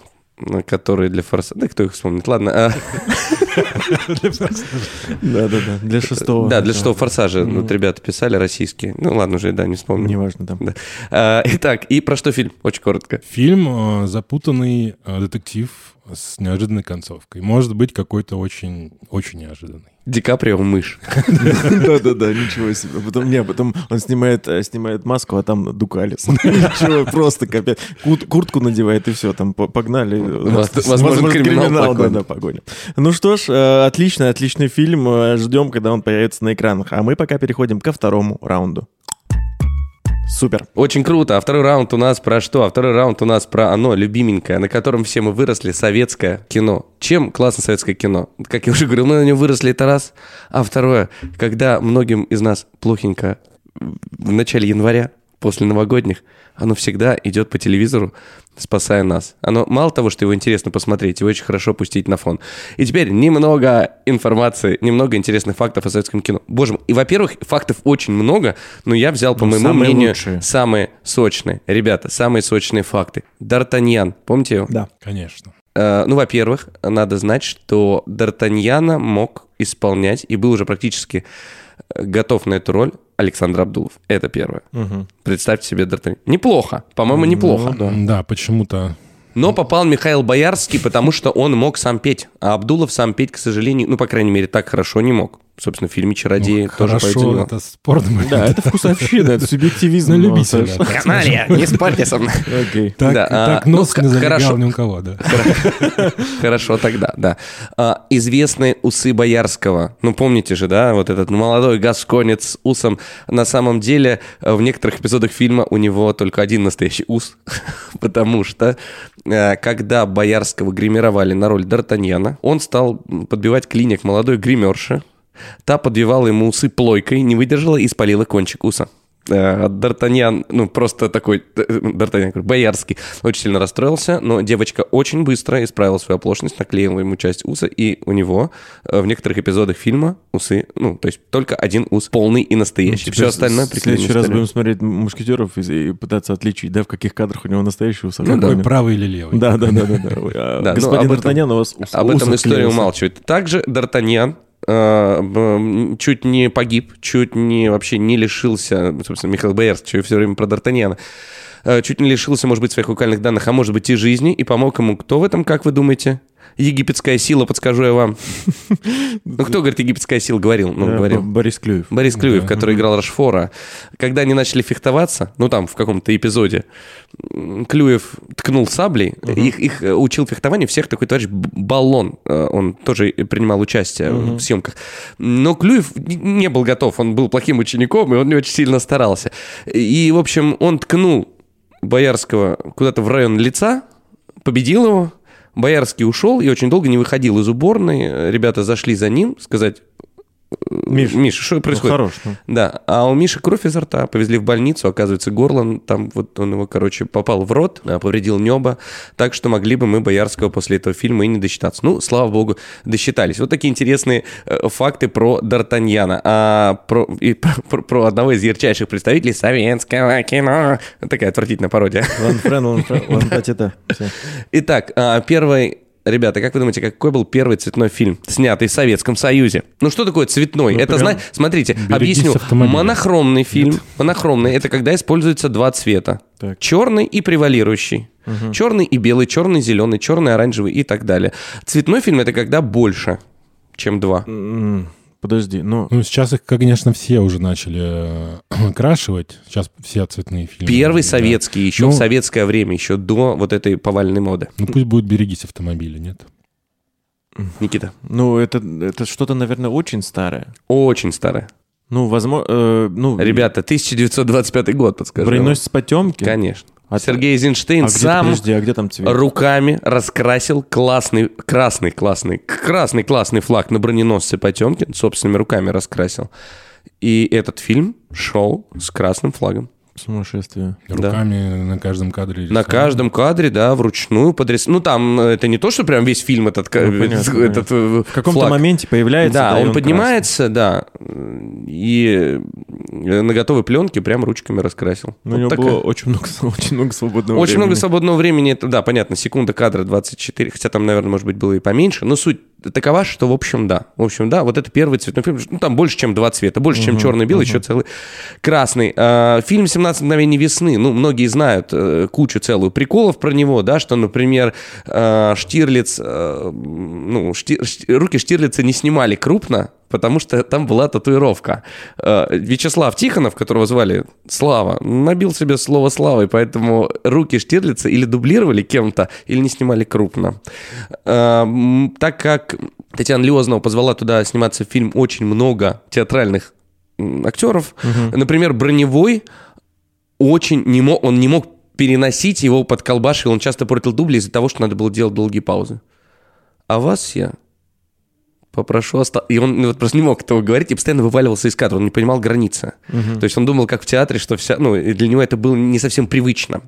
которые для форса... Да кто их вспомнит? Ладно. а, Да, да, да, для шестого. Да, для этого. что форсажи вот ребята писали российские. Ну ладно уже, да, не вспомню. Неважно, да. Да. А, Итак, и про что фильм? Очень коротко. Фильм э, запутанный э, детектив с неожиданной концовкой. Может быть, какой-то очень, очень неожиданный. Ди Каприо мышь. Да-да-да, ничего себе. Потом, не, потом он снимает, э, снимает маску, а там Дукалис. Ничего, просто капец. Куртку надевает, и все, там по- погнали. Воз- возможно, криминал да, да, погоня. Ну что ж, э, отличный, отличный фильм. Э, Ждем, когда он появится на экранах. А мы пока переходим ко второму раунду. Супер. Очень круто. А второй раунд у нас про что? А второй раунд у нас про оно, любименькое, на котором все мы выросли, советское кино. Чем классно советское кино? Как я уже говорил, мы на нем выросли, это раз. А второе, когда многим из нас плохенько в начале января, после новогодних, оно всегда идет по телевизору, спасая нас. Оно мало того, что его интересно посмотреть, его очень хорошо пустить на фон. И теперь немного информации, немного интересных фактов о советском кино. Боже мой, и, во-первых, фактов очень много, но я взял, по Ну, моему самые мнению, лучшие. самые сочные. Ребята, самые сочные факты. Д'Артаньян, помните его? Да. Конечно. Э, ну, во-первых, надо знать, что Д'Артаньяна мог исполнять и был уже практически э, готов на эту роль Александр Абдулов. Это первое. Представьте себе Д'Артаньян. Неплохо, по-моему, неплохо. Ну, да. Да, почему-то... Но попал Михаил Боярский, потому что он мог сам петь. А Абдулов сам петь, к сожалению, ну, по крайней мере, так хорошо не мог. Собственно, в фильме «Чародеи» тоже поется не Хорошо, мог. это спорт. Да, это вкусовщина, это субъективизм. На ну, любителя. Канария, не спорьте со мной. Окей. Так, а, так нос ну, не залегал хорошо. ни у кого, да. Хорошо тогда, да. А, известные усы Боярского. Ну, помните же, да, вот этот молодой гасконец с усом. На самом деле, э, в некоторых эпизодах фильма у него только один настоящий ус. Потому что, э, когда Боярского гримировали на роль Д'Артаньяна, он стал подбивать клиник молодой гримерши. Та подвивала ему усы плойкой, не выдержала и спалила кончик уса. Э, Д'Артаньян, ну, просто такой, э, Д'Артаньян, боярский, очень сильно расстроился, но девочка очень быстро исправила свою оплошность, наклеила ему часть уса, и у него э, в некоторых эпизодах фильма усы, ну, то есть только один ус полный и настоящий. Все Теперь остальное В следующий приклеено раз будем смотреть «Мушкетеров» и, и пытаться отличить, да, в каких кадрах у него настоящий ус, а Ну да, какой нет. Правый или левый. Да, да, да, да. да. А Да, ну, Господин об этом- Д'Артаньян, у вас ус- Об этом история умалчивает. Также Д'Артаньян чуть не погиб, чуть не вообще не лишился, собственно, Михаил Боярский, все время про Д'Артаньяна, э, чуть не лишился, может быть, своих уникальных данных, а может быть и жизни, и помог ему кто в этом, как вы думаете? Египетская сила, подскажу я вам. Ну, кто, говорит, египетская сила говорил? Ну, говорил. Борис Клюев. Борис Клюев, который играл Рашфора. Когда они начали фехтоваться, ну там в каком-то эпизоде, Клюев ткнул саблей, их, их э, учил фехтованию всех такой товарищ Баллон. Э, Он тоже принимал участие в съемках. Но Клюев не был готов, он был плохим учеником, и он не очень сильно старался. И, в общем, он ткнул Боярского куда-то в район лица, победил его, Боярский ушел и очень долго не выходил из уборной. Ребята зашли за ним сказать, Миш, Миша, что ну, происходит? хорош. ну. Да, а у Миши кровь изо рта. Повезли в больницу, оказывается, горло, там вот он его, короче, попал в рот, а, повредил небо. Так что могли бы мы Боярского после этого фильма и не досчитаться. Ну, слава богу, досчитались. Вот такие интересные э, факты про Д'Артаньяна. А про, и про, про- одного из ярчайших представителей советского кино. Такая отвратительная пародия. Ван Френ, Ван Френ, Ван. Итак, а, первый... Ребята, как вы думаете, какой был первый цветной фильм, снятый в Советском Союзе? Ну что такое цветной? Ну, это, прям зна- смотрите, объясню. Монохромный фильм. Монохромный – это когда используется два цвета. Так. Черный и превалирующий. Черный и белый, черный, зеленый, черный, оранжевый и так далее. Цветной фильм – это когда больше, чем два. М, Подожди, ну... Ну, сейчас их, конечно, все уже начали э, крашивать. Сейчас все цветные фильмы. Первый Да. советский, еще Ну, в советское время, еще до вот этой повальной моды. Ну, пусть будет «Берегись автомобиля», нет? Никита. Ну, это, это что-то, наверное, очень старое. Очень старая. Ну, возможно... ну, Ребята, 1925 год, подскажу. Броненосец Потемки? Конечно. А Сергей А Эйзенштейн где, сам подожди, а где там цвет? руками раскрасил классный, красный, классный, красный, классный флаг на броненосце Потемкин, собственными руками раскрасил. И этот фильм шел с красным флагом. Сумасшествие. Да. Руками на каждом кадре. На рисовали. каждом кадре, да, вручную подрис. Ну, там э, это не то, что прям весь фильм этот, Ну, понятно, этот э, В каком-то флаг. моменте появляется... Да, и он красный. поднимается, да, и э, на готовой пленке прям ручками раскрасил. Ну, Вот у него такая- было очень много, очень много свободного Очень много времени. свободного времени, это, да, понятно, секунда кадра 24, хотя там, наверное, может быть, было и поменьше, но суть такова, что, в общем, да. В общем, да, вот это первый цветной фильм. Ну, там больше, чем два цвета. Больше, чем черный-белый, еще целый красный. А, фильм «17 мгновений весны». Ну, многие знают э, кучу целую приколов про него, да, что, например, э, Штирлиц... э, ну, Шти- Шти- руки Штирлица не снимали крупно, потому что там была татуировка. Э, Вячеслав Тихонов, которого звали Слава, набил себе слово Слава, и поэтому руки Штирлица или дублировали кем-то, или не снимали крупно. Э, Так как Татьяна Леознова позвала туда сниматься в фильм очень много театральных актеров, например, Броневой очень не мог, он не мог переносить его под колбаши, он часто портил дубли из-за того, что надо было делать долгие паузы. А вас я попрошу остаться. И он ну, вот просто не мог этого говорить и постоянно вываливался из кадра, он не понимал границы. То есть он думал, как в театре, что вся, ну, для него это было не совсем привычно.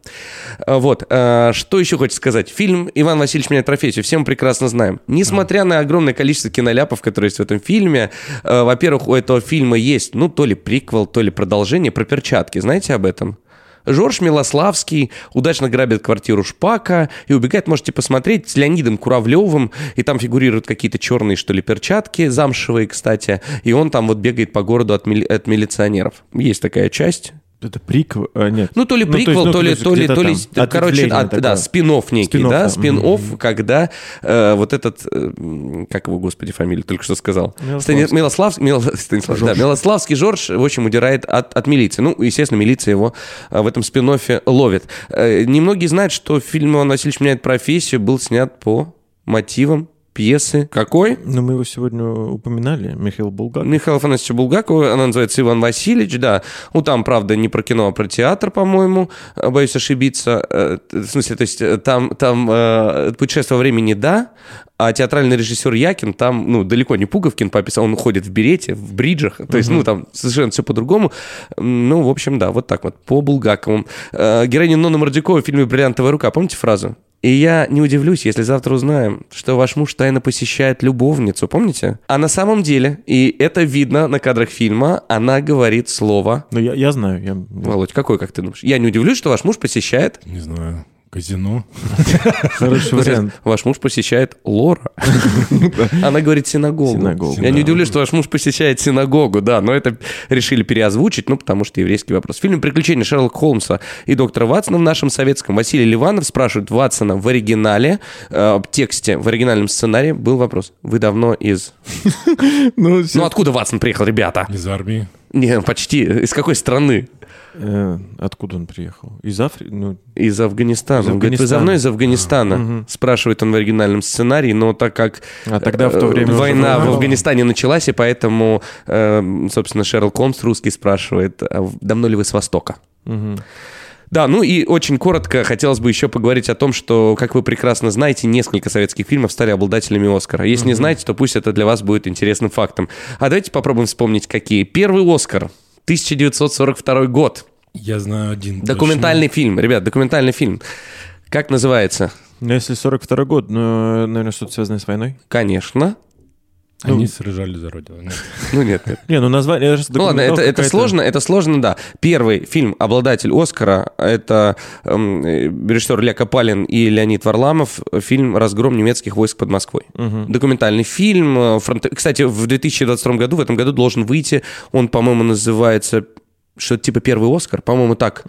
А, Вот. А, Что еще хочется сказать? Фильм «Иван Васильевич меняет профессию» все мы прекрасно знаем. Несмотря на огромное количество киноляпов, которые есть в этом фильме, э, во-первых, у этого фильма есть, ну, то ли приквел, то ли продолжение про перчатки. Знаете об этом? Жорж Милославский удачно грабит квартиру Шпака и убегает, можете посмотреть, с Леонидом Куравлевым, и там фигурируют какие-то черные, что ли, перчатки, замшевые, кстати, и он там вот бегает по городу от, мили- от милиционеров. Есть такая часть. Это приквел? а, нет. Ну, то ли Ну, то есть, приквел, ну, то ли, то ли, то ли, там короче, от- да, такое. спин некий, Спин-офф, да, да. спин Мгм. когда э, вот этот, э, как его, господи, фамилию, только что сказал? Милославский. Милослав, Мило- Станислав, да, Милославский Жорж, в общем, удирает от, от милиции. Ну, естественно, милиция его э, в этом спин ловит. Э, Немногие знают, что фильм «Иван Васильевич меняет профессию» был снят по мотивам пьесы. Какой? Ну, мы его сегодня упоминали, Михаил Булгаков. Михаила Афанасьевича Булгакова, она называется «Иван Васильевич», да. Ну, там, правда, не про кино, а про театр, по-моему, э, боюсь ошибиться. Э, В смысле, то есть э, там, там э, «Путешествие во времени» да, а театральный режиссер Якин там, ну, далеко не Пуговкин пописал, он ходит в берете, в бриджах, то есть, ну, там совершенно все по-другому. Ну, в общем, да, вот так вот, по Булгакову. Э, Героиня Нонна Мордюкова в фильме «Бриллиантовая рука», помните фразу? И я не удивлюсь, если завтра узнаем, что ваш муж тайно посещает любовницу, помните? А на самом деле, и это видно на кадрах фильма, она говорит слово... Ну, я, я знаю. Я... Володь, какой, как ты думаешь? Я не удивлюсь, что ваш муж посещает... Не знаю, казино. Хороший вариант. Ваш муж посещает Лора. Она говорит синагогу. Синагогу. Я не удивлюсь, что ваш муж посещает синагогу, да, но это решили переозвучить, ну, потому что еврейский вопрос. В фильме «Приключения Шерлока Холмса» и доктора Ватсона в нашем советском Василий Ливанов спрашивает Ватсона в оригинале, э, в тексте, в оригинальном сценарии был вопрос. Вы давно из... Ну, Ну, откуда Ватсон приехал, ребята? Из армии. Не, почти. Из какой страны? Э, откуда он приехал? Из Африки? Ну, Из Афганистана. Из Он говорит, вы Афганистана. давно из Афганистана? Спрашивает он в оригинальном сценарии, но так как А тогда в то э, время уже война в. Афганистане началась, и поэтому, э, собственно, Шерлок Холмс русский спрашивает, а давно ли вы с Востока? Да, ну и очень коротко хотелось бы еще поговорить о том, что, как вы прекрасно знаете, несколько советских фильмов стали обладателями Оскара. Если не знаете, то пусть это для вас будет интересным фактом. А давайте попробуем вспомнить, какие. Первый Оскар, 1942 год. Я знаю один. Документальный фильм, ребят, документальный фильм. Как называется? ну, если 42 год, ну, наверное, что-то связанное с войной. Конечно. Точно. Они сражались за родину. Нет. Ну нет, нет. Не, ну название... это же Ну ладно, это, это сложно, это сложно, да. Первый фильм «Обладатель Оскара» — это эм, э, режиссер Ля Копалин и Леонид Варламов, фильм «Разгром немецких войск под Москвой». Документальный фильм. э, фронт- Кстати, в 2022 году, в этом году должен выйти, он, по-моему, называется что-то типа «Первый Оскар», по-моему, так,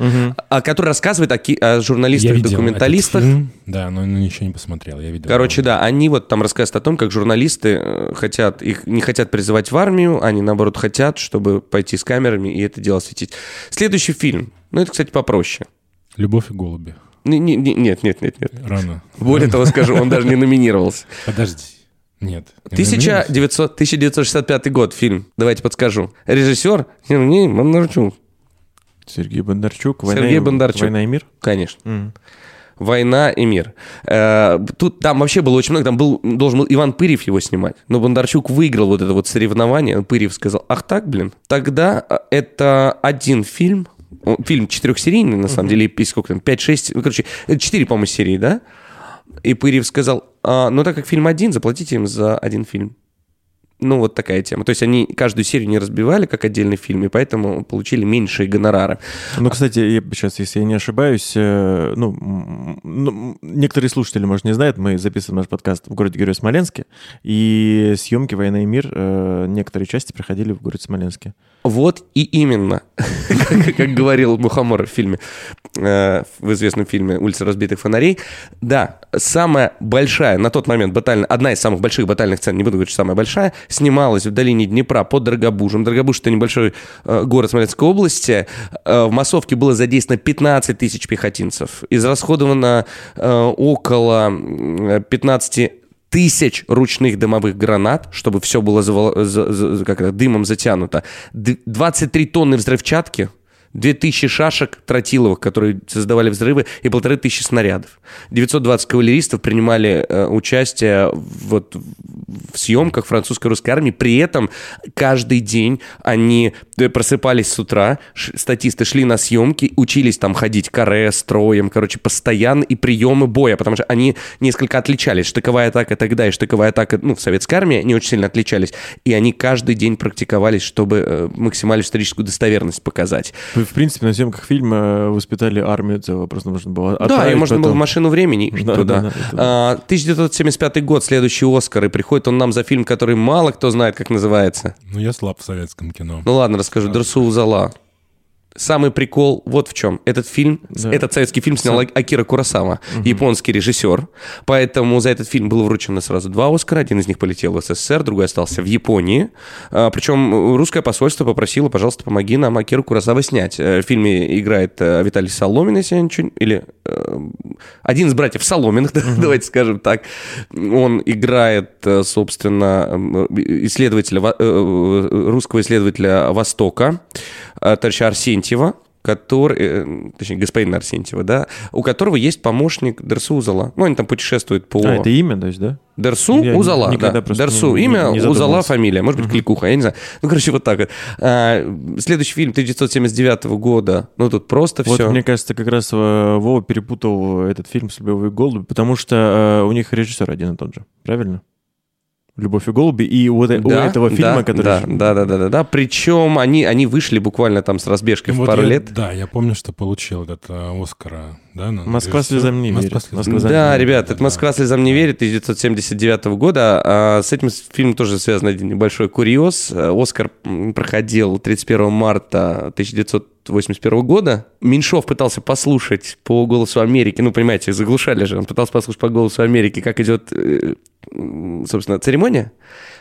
а, который рассказывает о, ки- о журналистах-документалистах. Да, но ничего не посмотрел. Я видел. Короче, да, они вот там рассказывают о том, как журналисты э, хотят, их не хотят призывать в армию, они, наоборот, хотят, чтобы пойти с камерами и это дело осветить. Следующий фильм, ну, это, кстати, попроще. Любовь и голуби. Не- не- не- Нет, нет, нет, нет. Рано. Более того скажу, он даже не номинировался. Подожди. Нет. не номинировался? 1900 1965 год фильм, давайте подскажу. Режиссер Сергей Бондарчук. Сергей Бондарчук. «Война Сергей и- Бондарчук. «Война и мир». Конечно. Мгм. «Война и мир». Э, Тут там вообще было очень много. Там был, должен был Иван Пырьев его снимать. Но Бондарчук выиграл вот это вот соревнование. Пырьев сказал, ах так, блин. Тогда э, это один фильм. Фильм четырехсерийный, на самом деле, и сколько там, 5-6, ну, короче, это 4, по-моему, серии, да? И Пырьев сказал, «А, ну так как фильм один, заплатите им за один фильм. Ну, вот такая тема. То есть они каждую серию не разбивали как отдельный фильм, и поэтому получили меньшие гонорары. Ну, кстати, я сейчас, если я не ошибаюсь, э, ну, ну, некоторые слушатели, может, не знают, мы записываем наш подкаст в городе Герой Смоленске, и съемки «Война и мир» э, некоторые части проходили в городе Смоленске. Вот и именно, как, говорил Мухомор в фильме, э, в известном фильме «Улица разбитых фонарей». Да, самая большая, на тот момент батальная, одна из самых больших батальных сцен, не буду говорить, что самая большая, снималась в долине Днепра под Дорогобужем. Дорогобуж — это небольшой э, город Смоленской области. Э, в массовке было задействовано 15 тысяч пехотинцев. Израсходовано э, около м, 15 тысяч ручных дымовых гранат, чтобы все было завол- за- за- как это, дымом затянуто. Д- 23 тонны взрывчатки, 2000 шашек тротиловых, которые создавали взрывы, и полторы тысячи снарядов. 920 кавалеристов принимали э, участие вот в съемках французской русской армии. При этом каждый день они э, просыпались с утра, статисты шли на съемки, учились там ходить каре, строем, короче, постоянно, и приемы боя, потому что они несколько отличались. Штыковая атака тогда и штыковая атака, ну, в советской армии не очень сильно отличались. И они каждый день практиковались, чтобы э, максимальную историческую достоверность показать. В принципе, на съемках фильма воспитали армию целого, просто нужно было Да, и можно было в потом. машину времени Да, туда. да, да, это да. А, 1975 год, следующий Оскар, и приходит он нам за фильм, который мало кто знает, как называется. Ну, я слаб в советском кино. Ну ладно, расскажу. Дерсу Узала. Самый прикол вот в чем. Этот фильм, Да. этот советский фильм снял Акира Курасава, японский режиссер. Поэтому за этот фильм было вручено сразу два Оскара. Один из них полетел в СССР, другой остался в Японии. А, причем русское посольство попросило, пожалуйста, помоги нам Акиру Курасава снять. Э, В фильме играет э, Виталий Соломин, если я ничего... Или э, один из братьев Соломиных, да, давайте скажем так. Он играет, э, собственно, исследователя, русского исследователя Востока, товарища Арсентьева, который, э, точнее, господина Арсентьева, да, у которого есть помощник Дерсу Узала. Ну, они там путешествуют по... А, это имя, то есть, да? Дерсу Я Узала, да. Дерсу, не- имя, не Узала, фамилия, может быть, Кликуха, я не знаю. Ну, короче, вот так вот. А, следующий фильм 1979 года, ну, тут просто Вот, все. мне кажется, как раз э, Вова перепутал этот фильм с «Любовью голуби», потому что э, у них режиссер один и тот же, правильно? «Любовь и голуби» и у, э- у Да, этого фильма, да, который... Да, да, да, да, да, да. Причем они, они вышли буквально там с разбежкой в Вот пару я- лет. Да, я помню, что получил этот э, Оскара. Да, на- «Москва слезам не «Москва верит». слезам «Москва слезам Да, не верит». ребят, это «Москва слезам не верит» 1979 года. А с этим фильмом тоже связан один небольшой курьез. Оскар м, проходил 31 марта 1981 года. Меньшов пытался послушать по «Голосу Америки». Ну, понимаете, заглушали же. Он пытался послушать по «Голосу Америки», как идет, э, собственно, церемония.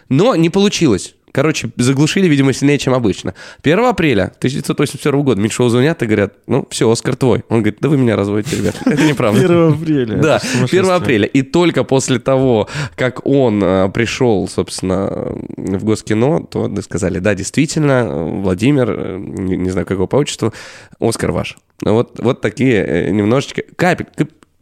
Но не получилось. Короче, заглушили, видимо, сильнее, чем обычно. 1 апреля 1982 года Меньшова звонят и говорят, ну, все, Оскар твой. Он говорит, да вы меня разводите, ребят. Это неправда. 1 апреля. Да, это сумасшествие. 1 апреля. И только после того, как он э, пришел, собственно, в Госкино, то сказали, да, действительно, Владимир, э, не, знаю, как его по отчеству, Оскар ваш. Вот, вот такие э, немножечко... Капель,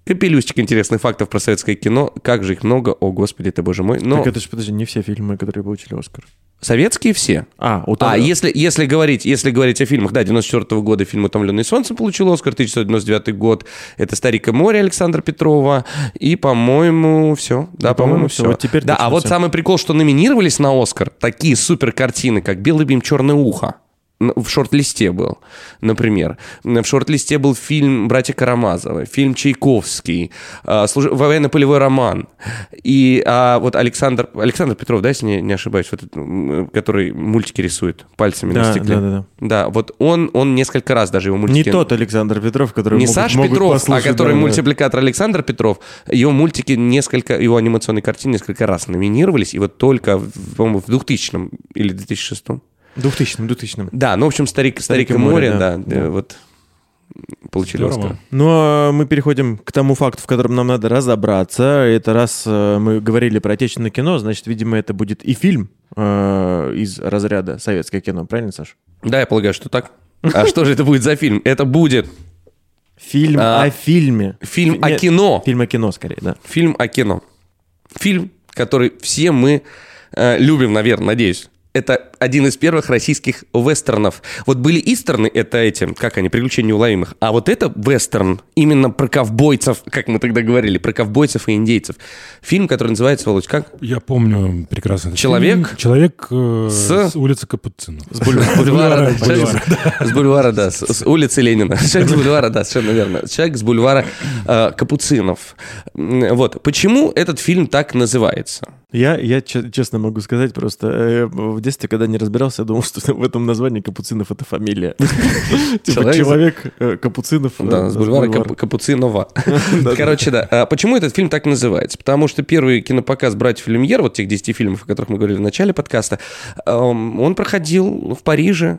кап- капелюстик интересных фактов про советское кино. Как же их много, о господи ты, боже мой. Но Так это же, подожди, не все фильмы, которые получили «Оскар». советские все. А, у А если, если, говорить, если говорить о фильмах, да, 94 года фильм «Утомленный солнцем» получил Оскар, 1999 год это «Старик и море» Александра Петрова, и, по-моему, все. Да, Ну, по-моему, все. Вот теперь да, а вот самый прикол, что номинировались на Оскар такие супер картины, как «Белый бим, черное ухо». В шорт-листе был, например. В шорт-листе был фильм «Братья Карамазовы», фильм «Чайковский», а, служ- «Военно-полевой роман». И а, вот Александр, Александр Петров, да, если не, не ошибаюсь, вот этот, м, который мультики рисует пальцами на Да, стекле. да, да, да. Да, вот он, он несколько раз даже его Не мультики... тот Александр Петров, который Не могут- Саш могут Петров, а который да, мультипликатор Александр Петров. Его мультики несколько, его анимационные картины несколько раз номинировались, и вот только, по-моему, в 2000 или 2006 2000-м, 2000-м. Да, ну, в общем, «Старик, старик, и море», да, э, вот получили Здорово. Оскар. Ну, а мы переходим к тому факту, в котором нам надо разобраться. Это раз э, мы говорили про отечественное кино, значит, видимо, это будет и фильм э, из разряда советское кино, правильно, Саш? Да, я полагаю, что так. А что же это будет за фильм? Это будет Фильм А, о фильме. фильм Фи- о кино. Фильм о кино, скорее, да. Фильм о кино. Фильм, который все мы э, любим, наверное, надеюсь. Это один из первых российских вестернов. Вот были истерны, это эти, как они, «Приключения неуловимых». А вот это вестерн, именно про ковбойцев, как мы тогда говорили, про ковбойцев и индейцев. Фильм, который называется, Володь, как? Я помню прекрасно. Человек фильм. Человек э, с- с... улицы Капуцинов. С бульвара, с- бульвара, да, с, улицы Ленина. Человек с бульвара, да, совершенно верно. Человек с бульвара э, Капуцинов. Вот. Почему этот фильм так называется? Я, я че- честно могу сказать, просто э, в детстве, когда не разбирался, я думал, что в этом названии Капуцинов это фамилия. Типа Человек- э, Капуцинов. э, Да, с бульвара Кап- Капуцинова. Короче, да. А Почему этот фильм так называется? Потому что первый кинопоказ «Братьев Люмьер», вот тех 10 фильмов, о которых мы говорили в начале подкаста, эм, он проходил в Париже,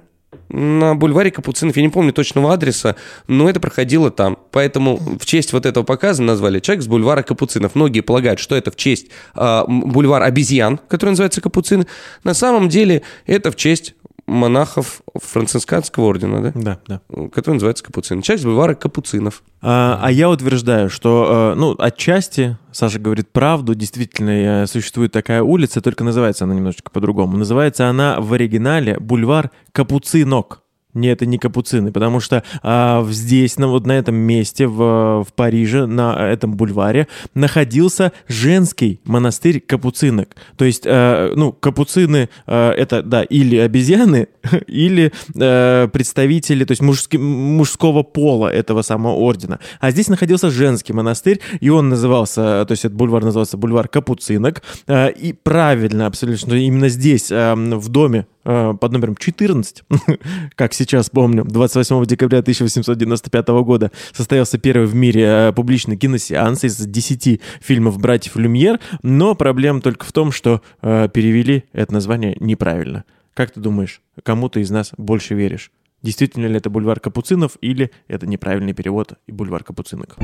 на бульваре Капуцинов. Я не помню точного адреса, но это проходило там. Поэтому в честь вот этого показа назвали «Человек с бульвара Капуцинов». Многие полагают, что это в честь м, бульвар обезьян, который называется Капуцины. На самом деле это в честь монахов францисканского ордена, да? Да, да. который называется Капуцин. Часть бульвара Капуцинов. А, а я утверждаю, что, э, ну, отчасти, Саша говорит правду, действительно э, существует такая улица, только называется она немножечко по-другому. Называется она в оригинале бульвар Капуцинок. Не, это не капуцины, потому что а, здесь, на, вот на этом месте, в, в Париже, на этом бульваре, находился женский монастырь капуцинок. То есть, э, ну, капуцины э, это, да, или обезьяны, или э, представители, то есть мужски- мужского пола этого самого ордена. А здесь находился женский монастырь, и он назывался, то есть этот бульвар назывался бульвар капуцинок. Э, и правильно абсолютно, именно здесь, э, в доме под номером 14, как сейчас помню, 28 декабря 1895 года состоялся первый в мире э, публичный киносеанс из 10 фильмов «Братьев Люмьер», но проблема только в том, что э, перевели это название неправильно. Как ты думаешь, кому ты из нас больше веришь? Действительно ли это бульвар Капуцинов или это неправильный перевод и бульвар Капуцинок?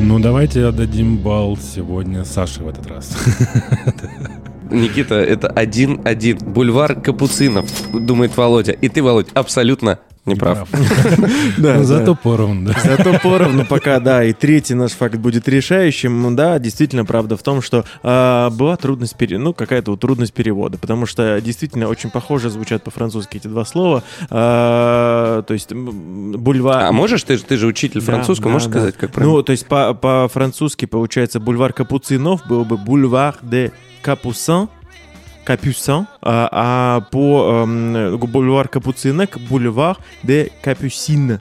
Ну, давайте отдадим балл сегодня Саше в этот раз. Никита, это один-один. Бульвар Капуцинов, думает Володя. И ты, Володь, абсолютно не прав. Да, Ну, Зато поровну, да. Зато поровну пока, да. И третий наш факт будет решающим. Да, действительно, правда в том, что а, была трудность, пере... ну, какая-то вот трудность перевода, потому что действительно очень похоже звучат по-французски эти два слова. А, то есть бульвар... А можешь, ты, же- ты же учитель Да, французского, да, можешь да. сказать, как правильно? Ну, то есть по- по-французски получается бульвар Капуцинов был бы бульвар де Капуцин, Капюсин, а, а по эм, бульвар Капуцинок бульвар де Капюсин.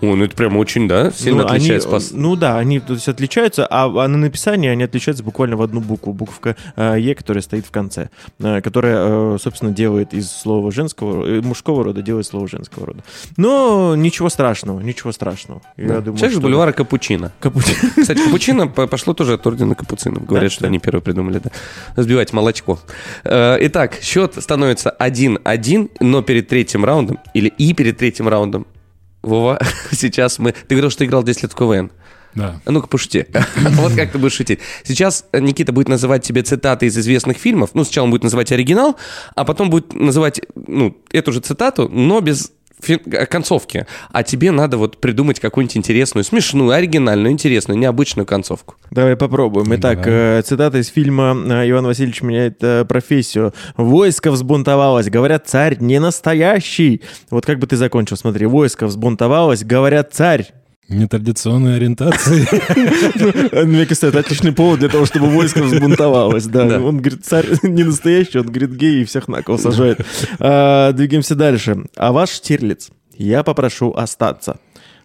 О, ну это прям очень, да, сильно Ну, отличается. они, по- Ну да, они то есть, отличаются, а, а на написании они отличаются буквально в одну букву. Буковка э, Е, которая стоит в конце, э, которая, э, собственно, делает из слова женского, э, мужского рода, делает слово женского рода. Но ничего страшного, ничего страшного. Я Да. думаю, Человек что- бульвара Капучино. Капучин. Кстати, капучино по- пошло тоже от ордена капуцинов. Говорят, Да, что да. они первые придумали, да. Сбивать молочко. Э, Итак, счет становится 1-1, но перед третьим раундом, или и перед третьим раундом, Вова, сейчас мы... Ты говорил, что играл 10 лет в КВН. Да. А Ну-ка, пошути. Вот как ты будешь шутить. Сейчас Никита будет называть тебе цитаты из известных фильмов. Ну, сначала он будет называть оригинал, а потом будет называть, ну, эту же цитату, но без концовки. А тебе надо вот придумать какую-нибудь интересную, смешную, оригинальную, интересную, необычную концовку. Давай попробуем. Итак, Давай. э, цитата из фильма э, «Иван Васильевич меняет э, профессию». «Войско взбунтовалось, говорят, царь не настоящий». Вот как бы ты закончил, смотри. «Войско взбунтовалось, говорят, царь». Нетрадиционной ориентации. Мне кажется, это отличный повод для того, чтобы войско взбунтовалось. Да. Он говорит, царь не настоящий, он говорит, гей и всех на кол сажает. А, Двигаемся дальше. А ваш Штирлиц, я попрошу остаться.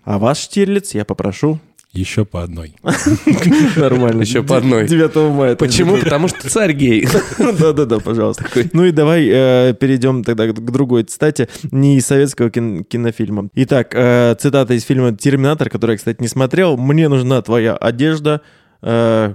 А ваш Штирлиц, я попрошу... Еще по одной. Нормально. Еще по одной. 9 мая. Почему? Потому что царь гей. Да-да-да, пожалуйста. Ну и давай э, перейдем тогда к другой цитате, не из советского кин- кинофильма. Итак, э, цитата из фильма «Терминатор», который я, кстати, не смотрел. «Мне нужна твоя одежда, э,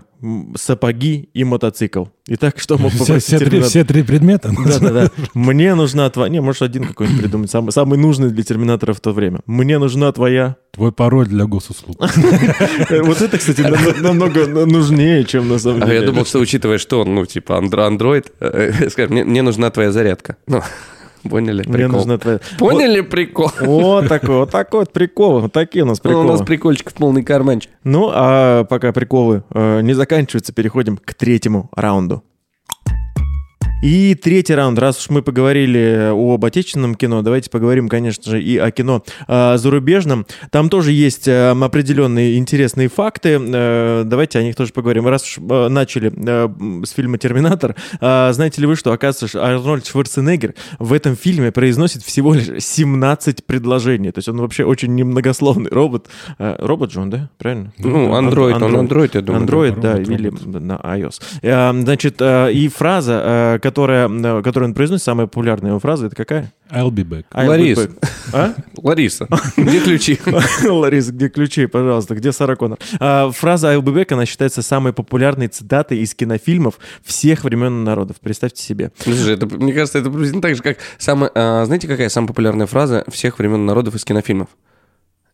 сапоги и мотоцикл». Итак, что мог Все, попросить все три, Терминатор? все три предмета. Да-да-да. Мне нужна твоя... Не, можешь один какой-нибудь придумать. Самый, самый нужный для Терминатора в то время. Мне нужна твоя... Твой пароль для госуслуг. Э, Вот это, кстати, нам- намного нужнее, чем на самом А деле. я думал, что учитывая, что он, ну, типа, андро- андроид, э, скажет, мне, мне нужна твоя зарядка. Поняли Мне прикол? нужна твоя... Поняли прикол? Вот такой, вот такой вот прикол. Вот такие у нас Ну, У приколы. нас прикольчиков полный карманчик. Ну, а пока приколы э, не заканчиваются, переходим к третьему раунду. И третий раунд. Раз уж мы поговорили об отечественном кино, давайте поговорим, конечно же, и о кино э, зарубежном. Там тоже есть э, определенные интересные факты. Э, давайте о них тоже поговорим. Раз уж э, начали э, с фильма «Терминатор», э, знаете ли вы, что, оказывается, Арнольд Шварценеггер в этом фильме произносит всего лишь 17 предложений. То есть он вообще очень немногословный робот. Э, робот же он, да? Правильно? Ну, Android, он Android, я думаю. Android, да, или на iOS. Э, Значит, э, и фраза, э, которая, э, которую он произносит, самая популярная его фраза, это какая? I'll be back. I'll be Ларис. back. А? Лариса, где ключи? Лариса, где ключи, пожалуйста, где Сара Коннор? А, Фраза I'll be back, она считается самой популярной цитатой из кинофильмов всех времен и народов. Представьте себе. Слушай, это, мне кажется, это приблизительно так же, как самая... а, знаете, какая самая популярная фраза всех времен и народов из кинофильмов?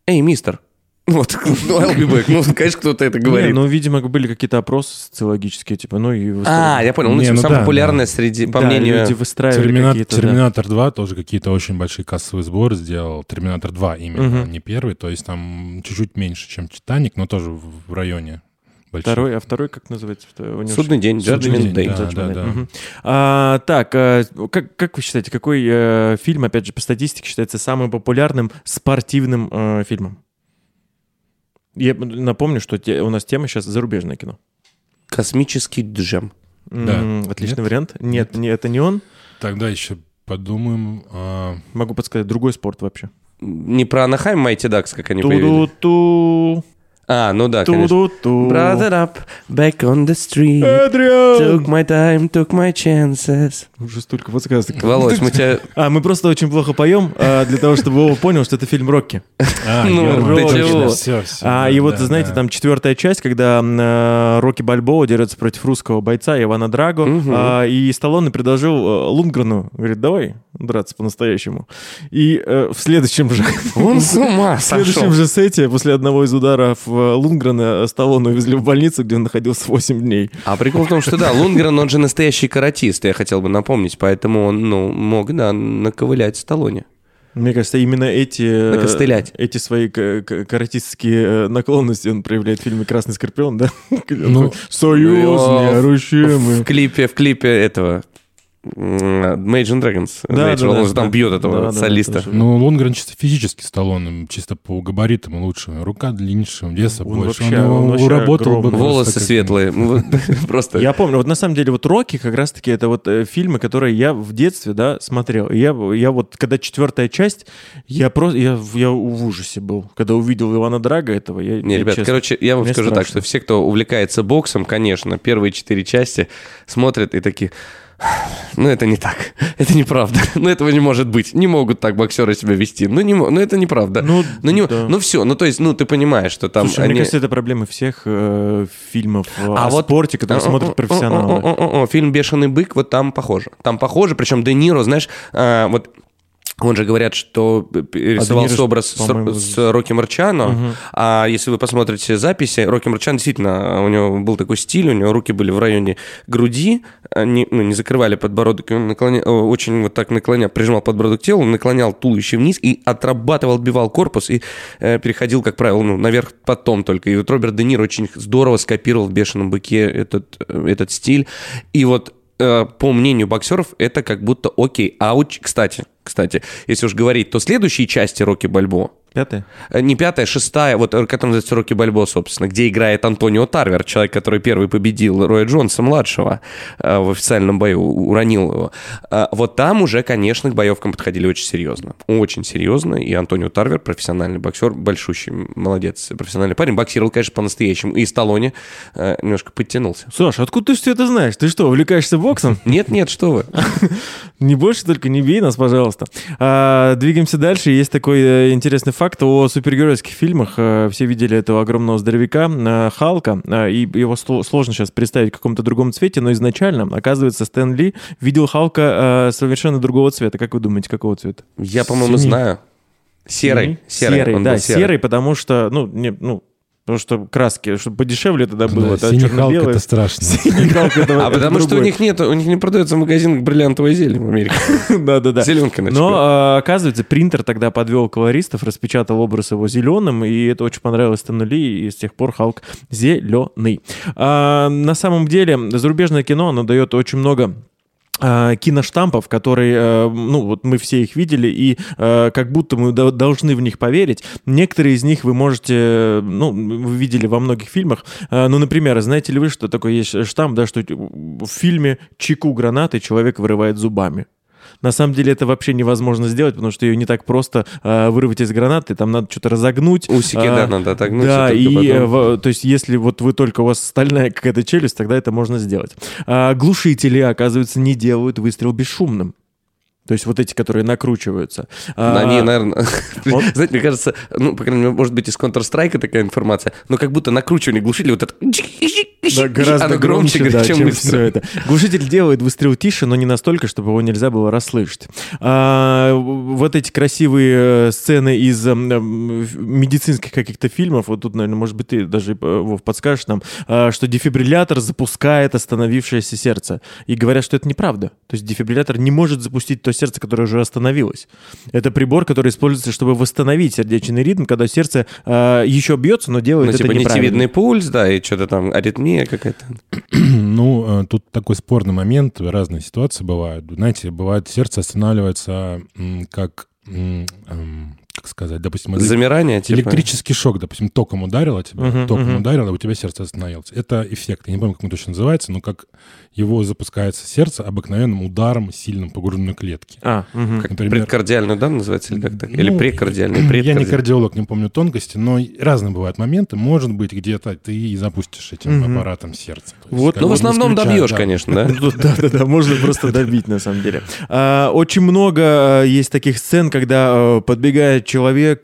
Эй, мистер! Вот, ну, I'll be back. Ну, конечно, кто-то это Не, говорит. ну, видимо, были какие-то опросы социологические, типа, ну и... А, я понял. Ну, Не, типа, ну самая да, популярная среди, по Да, мнению... люди выстраивали Термина- какие-то... да. Терминатор 2 тоже какие-то очень большие кассовые сборы сделал. Терминатор 2 именно, не первый. То есть там чуть-чуть меньше, чем Титаник, но тоже в районе. больших. Второй, а второй как называется? Него Судный день, Судный Judgment день, Day. да. Day. да. Мгм. А, так, а, как, как вы считаете, какой э, фильм, опять же, по статистике считается самым популярным спортивным э, фильмом? Я напомню, что те- у нас тема сейчас зарубежное кино. Космический джем. Да. Отличный Нет? вариант. Нет, не, это не он. Тогда еще подумаем. а, Могу подсказать, другой спорт вообще. Не про Анахайм Майти Дакс, как они появились. Ту-ду-ту, А, ну да, конечно. ту-ду-ту. Brother up, back on the street. Эдриан! Took my time, took my chances. Уже столько подсказок. Володь, мы тебя... А, мы просто очень плохо поем, а, для того, чтобы Вова понял, что это фильм «Рокки». А, Ну, ты чего? Все, все. А, и вот, знаете, там четвертая часть, когда э, Рокки Бальбоа дерется против русского бойца Ивана Драго, Мгм. а, и Сталлоне предложил э, Лунгрену, говорит, давай драться по-настоящему. И э, в следующем же... Он с ума В следующем сошел. же сете, после одного из ударов э, Лунгрена, Сталлоне увезли в больницу, где он находился 8 дней. А прикол в том, что да, Лунгрен, он же настоящий каратист, я хотел бы напомнить, поэтому он, ну, мог, да, наковылять Сталлоне. Мне кажется, именно эти, э, Накостылять. эти свои каратистские э, наклонности он проявляет в фильме «Красный скорпион», да? Ну, Союз, ну, неорущимый. В клипе, в клипе этого м, Imagine Dragons. Да, да, он да, же там да. бьет Да, этого да, солиста. да. Ну, Лунгрен чисто физически Сталлоне, чисто по габаритам лучше. Рука длиннее, веса Он больше. вообще- он, он вообще бы Волосы светлые. Просто. Я помню, вот на самом деле вот «Рокки» как раз-таки это вот э, фильмы, которые я в детстве, да, смотрел. Я, я вот, когда четвертая часть, я просто, я, в- я в ужасе был. Когда увидел Ивана Драга этого, я, Не, я ребят, честно- короче, я вам скажу так, что все, кто увлекается боксом, конечно, первые четыре части смотрят и такие... Ну, это не так. Это неправда. Ну, этого не может быть. Не могут так боксеры себя вести. Ну, не, ну это неправда. Ну, Ну, не, да. ну все, ну то есть, ну ты понимаешь, что там Слушай, они... мне кажется, это проблемы всех э, фильмов э, А о вот- спорте, которые смотрят профессионалы. Фильм «Бешеный бык», вот там похоже. Там похоже, причем Де Ниро, знаешь, а, вот он же говорят, что рисовался Ниро ж, образ с, с Рокки Марчано, а если вы посмотрите записи, Рокки Марчано действительно, у него был такой стиль, у него руки были в районе груди, они ну, не закрывали подбородок, он наклоня- э, очень вот так наклонял, прижимал подбородок к телу, наклонял туловище вниз и отрабатывал, отбивал корпус и э, переходил, как правило, ну, наверх потом только. И вот Роберт Де Ниро очень здорово скопировал в «Бешеном быке» этот, э, этот стиль. И вот э, по мнению боксеров, это как будто окей. А уч- кстати, кстати, если уж говорить, то следующие части Рокки Бальбо, Пятое? э, не пятая, шестая, вот, э, которая называется Рокки Бальбо, собственно, где играет Антонио Тарвер, человек, который первый победил Роя Джонса младшего э, в официальном бою, уронил его. Вот там уже, конечно, к боевкам подходили очень серьезно. Очень серьезно. И Антонио Тарвер, профессиональный боксер, большущий, молодец, профессиональный парень. Боксировал, конечно, по-настоящему. И Сталлоне немножко подтянулся. Саш, откуда ты все это знаешь? Ты что, увлекаешься боксом? Нет, нет, что вы. Не больше только не бей нас, пожалуйста. А, двигаемся дальше. Есть такой интересный факт о супергеройских фильмах. Э, все видели этого огромного здоровяка э, Халка, э, и его сло- сложно сейчас представить в каком-то другом цвете, но изначально, оказывается, Стэн Ли видел Халка совершенно другого цвета. Как вы думаете, какого цвета? Я, по-моему, знаю. Серый. Серый, Серый. да, был серый. потому что, ну, не, ну, потому что краски, чтобы подешевле тогда было. Да, черно-белое. это страшно. Это- А потому что у них нет, у них не продается в магазинах бриллиантовая зелень в Америке. Да-да-да. Зеленка на Но, а, оказывается, принтер тогда подвел колористов, распечатал образ его зеленым, и это очень понравилось Стэну Ли, и с тех пор Халк зеленый. А, на самом деле, зарубежное кино, оно дает очень много киноштампов, которые, э, ну, вот мы все их видели, и э, как будто мы до- должны в них поверить. Некоторые из них вы можете, ну, вы видели во многих фильмах. Э, ну, например, знаете ли вы, что такое есть штамп, да, что в фильме чеку гранаты человек вырывает зубами. На самом деле это вообще невозможно сделать, потому что ее не так просто э, вырвать из гранаты, там надо что-то разогнуть. Усики, А, да, надо отогнуть. Да, и и э, потом- в- то есть если вот вы только у вас стальная какая-то челюсть, тогда это можно сделать. А, глушители, оказывается, не делают выстрел бесшумным. То есть вот эти, которые накручиваются. А, Они, наверное... он- Знаете, мне кажется, ну, по крайней мере, может быть, из Counter-Strike такая информация, но как будто накручивание глушителя вот это... Да, гораздо Оно громче, громче, да, чем чем все это. Глушитель делает выстрел тише, но не настолько, чтобы его нельзя было расслышать. А, вот эти красивые э, сцены из эм, эм, медицинских каких-то фильмов, вот тут, наверное, может быть, ты даже, э, Вов, подскажешь нам, а, что дефибриллятор запускает остановившееся сердце. И говорят, что это неправда. То есть дефибриллятор не может запустить то сердце, которое уже остановилось. Это прибор, который используется, чтобы восстановить сердечный ритм, когда сердце еще бьется, но делает Ну, это типа неправильно. пульс, да, и что-то там, аритмия какая-то. Ну, э, тут такой спорный момент, разные ситуации бывают. Знаете, бывает сердце останавливается как, эм, как сказать, допустим, Замирание, типа. электрический шок, допустим, током ударило тебя, Мгм, током мгм. ударило, у тебя сердце остановилось. Это эффект, я не помню, как он точно называется, но как его запускается сердце обыкновенным ударом сильным по грудной клетке. А, мгм. Как, например, Предкардиальный удар называется или как-то? Или Ну, прекардиальный? Я не предкардиальный. кардиолог, не помню тонкости, но разные бывают моменты. Может быть, где-то ты и запустишь этим Мгм. аппаратом сердце. Вот, как Ну, в основном добьешь, да. конечно, да? Да-да-да, можно просто добить, на самом деле. А, Очень много э, есть таких сцен, когда э, подбегает человек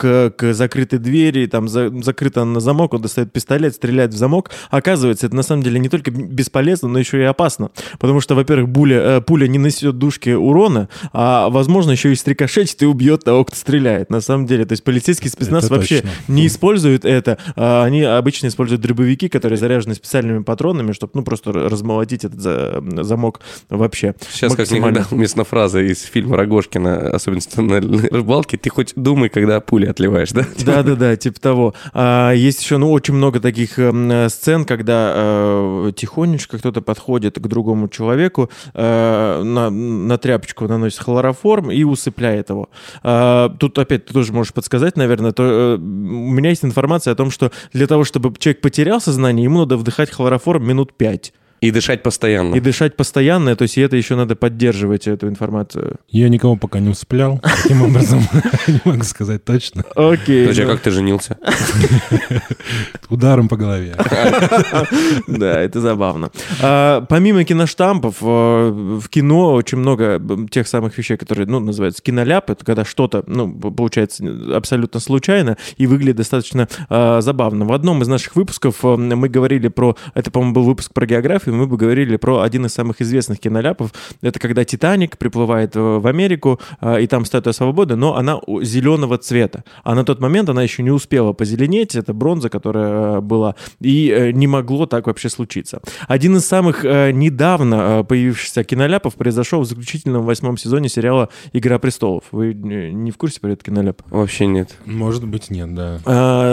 э, к закрытой двери, там за- закрыта она на замок, он достает пистолет, стреляет в замок. Оказывается, это на самом деле не только бесполезно, но еще и опасно. Потому что, во-первых, пуля, э, пуля не нанесет душке урона, а, возможно, еще и стрикошетит и убьет того, кто стреляет. На самом деле, то есть полицейский спецназ Это вообще точно. не используют это. а Они обычно используют дробовики, которые заряжены специальными патронами, чтобы, ну, просто размолотить этот за- замок вообще. Сейчас как никогда уместна фраза из фильма Рогожкина, особенности на рыбалке, ты хоть думай, когда пули отливаешь, да? Да-да-да, типа того. А, есть еще, ну, очень много таких э, сцен, когда э, тихонечко кто-то подходит к другому человеку, э, на, на тряпочку наносит хлороформ и усыпляет его. А, тут опять ты тоже можешь подсказать, наверное, то, э, у меня есть информация о том, что для того, чтобы человек потерял сознание, ему надо вдыхать хлороформ минут пять. И дышать постоянно. И дышать постоянно, то есть и это еще надо поддерживать, эту информацию. Я никого пока не усыплял. Таким образом, не могу сказать точно. Окей. Подожди, а ну, как ты женился? Ударом по голове. Да, это забавно. А, помимо киноштампов, э, в кино очень много м, тех самых вещей, которые, ну, называются киноляп. Это когда что-то, ну, получается абсолютно случайно и выглядит достаточно а, забавно. В одном из наших выпусков э, мы говорили про, это, по-моему, был выпуск про географию, мы бы говорили про один из самых известных киноляпов. Это когда Титаник приплывает э, в Америку, а, и там статуя свободы, но она зеленого цвета. А на тот момент она еще не успела позеленеть, это бронза, которая э, была, и э, не могло так вообще случиться. Один из самых э, недавно э, появившихся киноляпов произошел в заключительном восьмом сезоне сериала «Игра престолов». Вы э, не в курсе про этот киноляп? Вообще нет. Может быть, нет, да.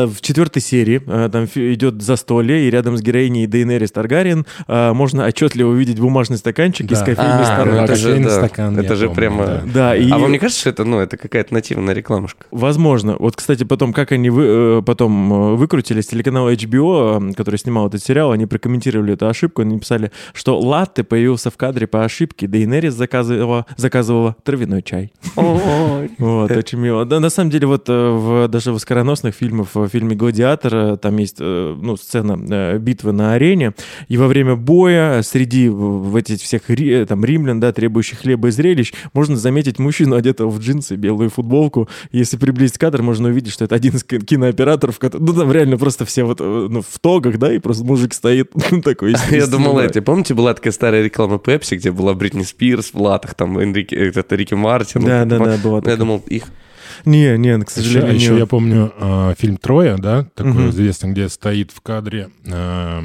В четвертой серии там идет застолье, и рядом с героиней Дейнерис Таргариен а, можно отчетливо увидеть бумажный стаканчик из Да. кофейни А, ну Starbucks. это же, да, стакан, это же помню, прямо... да. Да, и... А вам не кажется, что это, ну, это какая-то нативная рекламушка? Возможно. Вот, кстати, потом, как они вы, э, потом э, выкрутились, телеканал HBO, э, который снимал этот сериал, они прокомментировали эту ошибку, они написали, что латте появился в кадре по ошибке, Дейнерис заказывала, заказывала травяной чай. Вот, очень мило. Да, на самом деле, вот в, даже в оскароносных фильмах, в фильме «Гладиатор», там есть ну, сцена битвы на арене, и во время боя среди в, этих всех э, там, римлян, да, требующих хлеба и зрелищ, можно заметить мужчину, одетого в джинсы, белую футболку. Если приблизить кадр, можно увидеть, что это один из ки- кинооператоров, который- ну, там реально просто все вот э, ну, в тогах, да, и просто мужик стоит такой. Я думал, эти, помните, была такая старая реклама Пепси, где была Бритни Спирс в латах, там Энрике, этот Рики Мартин. Да, да, да, была Я такая. думал, их... Не, не, к Еще, сожалению, еще нет. я помню э, фильм «Троя», да, такой Мгм. известный, где стоит в кадре э,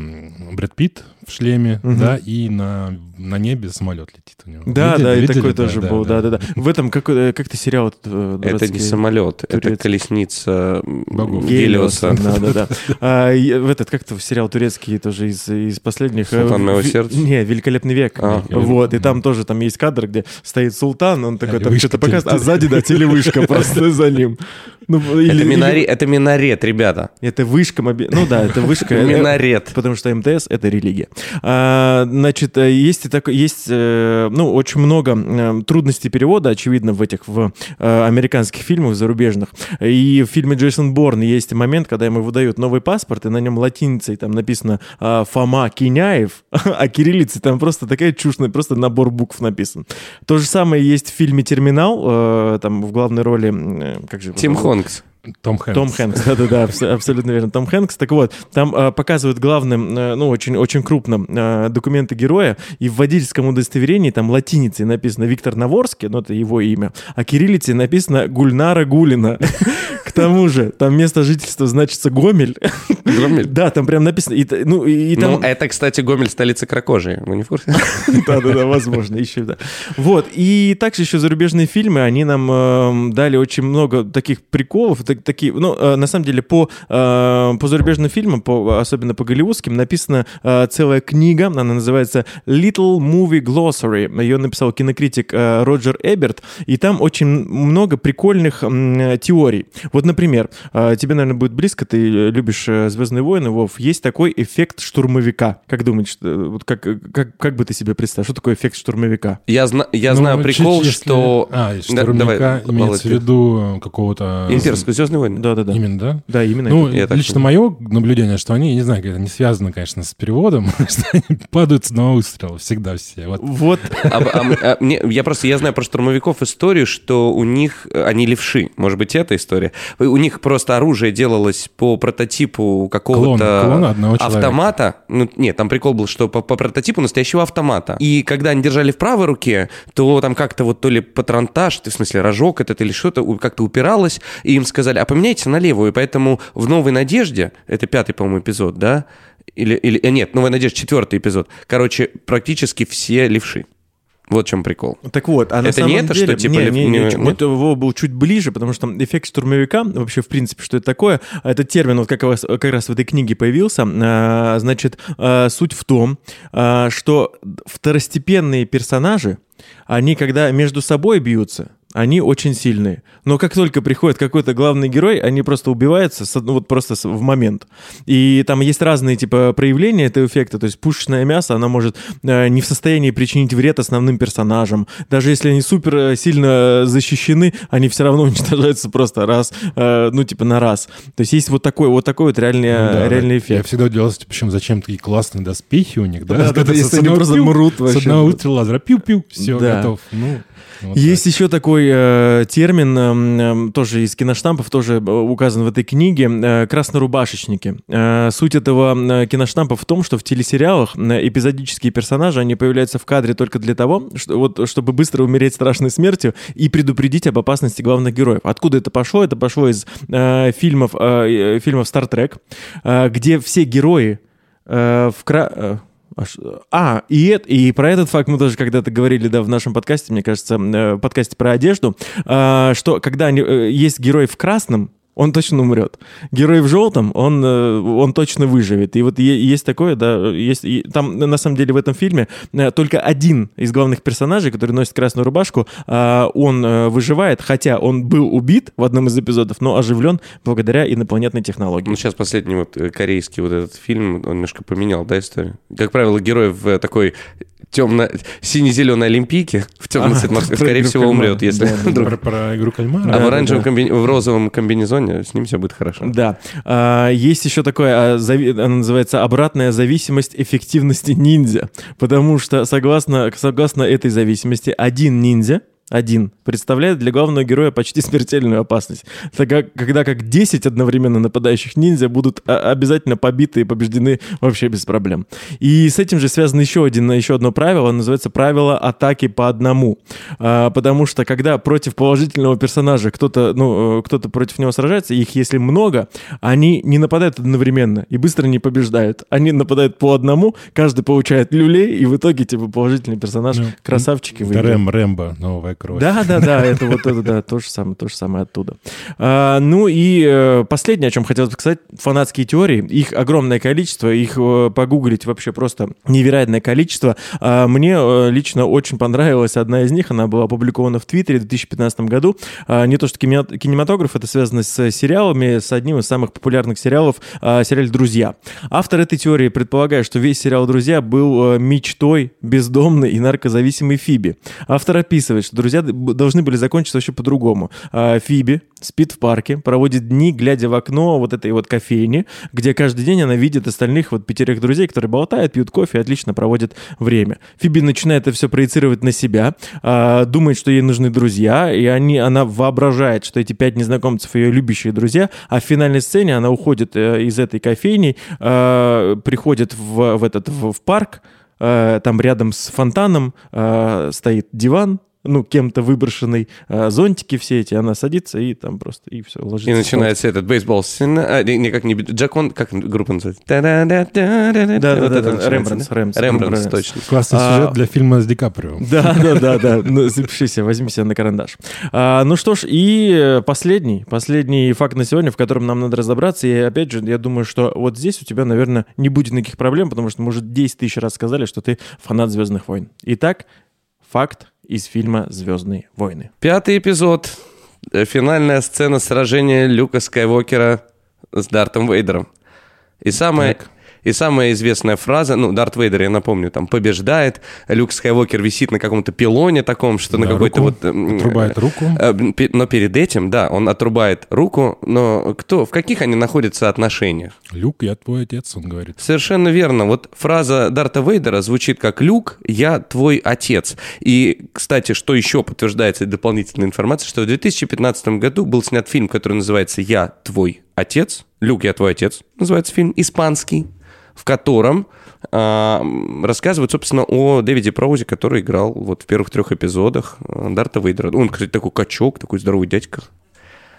Брэд Питт в шлеме, Мгм. да, и на, на небе самолет летит у него. Да, Видели- да, и видели? такой тоже был, да, да, да. В этом какой, как ты сериал этот, э, Это не самолет, это турецкий. колесница м, Богов. Гелиоса. Да, да, да. А, в этот, как-то сериал турецкий тоже из, из последних. э, «Султан моего сердца»? Не, «Великолепный век». А. Вот, и там тоже там есть кадр, где стоит султан, он такой там что-то показывает, а сзади, да, телевышка просто за ним. Ну, или- Это, или- минаре- это минарет, ребята. Это вышка моби- Ну да, это вышка. э, Минарет. Потому что МТС — это религия. А, значит, э, есть, так, есть э, ну, очень много э, трудностей перевода, очевидно, в этих в э, американских фильмах зарубежных. И в фильме «Джейсон Борн» есть момент, когда ему выдают новый паспорт, и на нем латиницей там написано «Фома Киняев», а кириллицей там просто такая чушная, просто набор букв написан. То же самое есть в фильме «Терминал», там в главной роли... Как же Тим? Хонкс. Том Хэнкс. Том Хэнкс, да-да-да, абс- абсолютно верно. Том Хэнкс. Так вот, там э, показывают главным, э, ну, очень, очень крупно э, документы героя, и в водительском удостоверении там латиницей написано Виктор Наворский, ну, это его имя, а кириллицей написано Гульнара Гулина. Тому же, там место жительства значится Гомель. Гомель? Да, там прям написано. И, ну, и, и Ну, там... это, кстати, Гомель столица кракожии. Вы не в курсе? Да-да-да, возможно, еще да. Вот, и также еще зарубежные фильмы, они нам эм, дали очень много таких приколов, так- такие, ну, э, на самом деле, по, э, по зарубежным фильмам, по, особенно по голливудским, написана э, целая книга, она называется Little Movie Glossary, ее написал кинокритик э, Роджер Эберт, и там очень много прикольных м, теорий. Вот, например, э, тебе, наверное, будет близко, ты э, любишь э, «Звездные войны», Вов, есть такой эффект штурмовика. Как думаешь, вот как, как, как бы ты себе представил, что такое эффект штурмовика? Я, зна- я Ну, знаю чуть- прикол, если- что... А, Да, штурмовика давай, имеется Володь, в виду какого-то... Имперскую «Звездные войны». Да-да-да. Именно, да? Да, именно Ну, это. Я лично мое наблюдение, что они, не знаю, это не связано, конечно, с переводом, что они падают с одного выстрела всегда все. Вот. Вот, А- а- а мне- я просто, я знаю про штурмовиков историю, что у них, они левши, может быть, это история. У них просто оружие делалось по прототипу какого-то автомата. Ну, нет, там прикол был, что по, по прототипу настоящего автомата. И когда они держали в правой руке, то там как-то вот то ли патронтаж, в смысле рожок этот или что-то как-то упиралось, и им сказали, а поменяйте на левую. И поэтому в «Новой надежде», это пятый, по-моему, эпизод, да? Или, или э, нет, «Новая надежда» четвертый эпизод. Короче, практически все левши. Вот в чем прикол. так вот, а на Это самом не это, деле... что, типа, не, не, не, не- нет? вот его был чуть ближе, потому что там эффект штурмовика, вообще, в принципе, что это такое, этот термин вот как раз, как раз в этой книге появился, а, значит, а, суть в том, а, что второстепенные персонажи, они когда между собой бьются, они очень сильные. Но как только приходит какой-то главный герой, они просто убиваются с ну, вот просто с- в момент. И там есть разные типа проявления этого эффекта. То есть пушечное мясо, оно может э, не в состоянии причинить вред основным персонажам. Даже если они супер э, сильно защищены, они все равно уничтожаются просто раз, э, ну типа на раз. То есть есть вот такой вот такой вот реальный, Ну да, реальный да. Я эффект. всегда удивлялся, почему зачем такие классные доспехи у них, да? Да, да, с если они просто мрут С вообще. одного выстрела лазера, пиу-пиу, все, Да. готов. Ну, вот Есть так. еще такой э, термин, эм, тоже из киноштампов, тоже э, указан в этой книге, э, краснорубашечники. Э, суть этого э, киноштампа в том, что в телесериалах э, эпизодические персонажи, они появляются в кадре только для того, что, вот, чтобы быстро умереть страшной смертью и предупредить об опасности главных героев. Откуда это пошло? Это пошло из э, фильмов, э, э, фильмов Star Trek, э, где все герои э, в кра... а, а, и, это, и про этот факт мы тоже когда-то говорили, да, в нашем подкасте, мне кажется, э, подкасте про одежду, а, что когда они, э, есть герой в красном, он точно умрет. Герой в желтом, он, э, он точно выживет. И вот есть такое, да, есть, там на самом деле в этом фильме э, только один из главных персонажей, который носит красную рубашку, а, он э, выживает, хотя он был убит в одном из эпизодов, но оживлен благодаря инопланетной технологии. Ну, сейчас последний вот э, корейский вот этот фильм, он немножко поменял, да, историю? Как правило, герой в э, такой темно сине-зеленой олимпийке в темном А, цвете, про скорее всего, умрет, если вдруг. Про, игру кальмара. А в оранжевом, в розовом комбинезоне с ним все будет хорошо. Да. А, есть еще такое, а, она называется обратная зависимость эффективности ниндзя. Потому что, согласно, согласно этой зависимости, один ниндзя один представляет для главного героя почти смертельную опасность. Тогда, когда как 10 одновременно нападающих ниндзя будут а, обязательно побиты и побеждены вообще без проблем. И с этим же связано еще, один, еще одно правило, называется правило атаки по одному. А, потому что когда против положительного персонажа кто-то, ну, э, кто-то против него сражается, их если много, они не нападают одновременно и быстро не побеждают. Они нападают по одному, каждый получает люлей, и в итоге, типа, положительный персонаж, Ну, красавчики, Это выигрывают. Рэм, Рэмбо, новая кровь. Да, да, да, это вот это, да, то же самое, то же самое оттуда. А, ну и э, последнее, о чем хотелось бы сказать, фанатские теории, их огромное количество, их э, погуглить вообще просто невероятное количество. А, мне э, лично очень понравилась одна из них, она была опубликована в Твиттере в 2015 году. А, не то, что кинемат- кинематограф, это связано с сериалами, с одним из самых популярных сериалов, а, сериал «Друзья». Автор этой теории предполагает, что весь сериал «Друзья» был мечтой бездомной и наркозависимой Фиби. Автор описывает, что «Друзья» должны были закончиться вообще по-другому. А, Фиби спит в парке, проводит дни, глядя в окно вот этой вот кофейни, где каждый день она видит остальных вот пятерых друзей, которые болтают, пьют кофе и отлично проводят время. Фиби начинает это все проецировать на себя, а, думает, что ей нужны друзья, и они, она воображает, что эти пять незнакомцев ее любящие друзья, а в финальной сцене она уходит э, из этой кофейни, а, приходит в, в этот в, в парк, там рядом с фонтаном стоит диван, ну, кем-то выброшенный, э, зонтики все эти, она садится и там просто, и все, ложится. И начинается этот бейсбол. а, не, не, Джакон, как группа называется? Да-да-да-да-да. Да, да, Вот да, это да, начинается, Рембрандтс, да? Рембрандтс, Рембрандтс, Рембрандтс. точно. Классный А, сюжет для фильма с Ди Каприо. Да, да, да, да. Ну, запиши себе, возьми себе на карандаш. А, ну что ж, и последний, последний факт на сегодня, в котором нам надо разобраться. И опять же, я думаю, что вот здесь у тебя, наверное, не будет никаких проблем, потому что мы уже 10 тысяч раз сказали, что ты фанат Звездных войн. Итак, факт из фильма Звездные войны. Пятый эпизод. Финальная сцена сражения Люка Скайуокера с Дартом Вейдером. И самая, и самая известная фраза, ну, Дарт Вейдер, я напомню, там побеждает, Люк Скайуокер висит на каком-то пилоне таком, что на Да, какой-то руку. вот... Отрубает руку. Э, Но перед этим, да, он отрубает руку, но кто, в каких они находятся отношениях? Люк, я твой отец, он говорит. Совершенно верно. Вот фраза Дарта Вейдера звучит как «Люк, я твой отец». И, кстати, что еще подтверждается дополнительной информацией, что в 2015 году был снят фильм, который называется «Я твой отец». «Люк, я твой отец» называется фильм, испанский, в котором м, рассказывают, собственно, о Дэвиде Проузе, который играл вот в первых трех эпизодах а, Дарта Вейдера. Он, кстати, такой качок, такой здоровый дядька.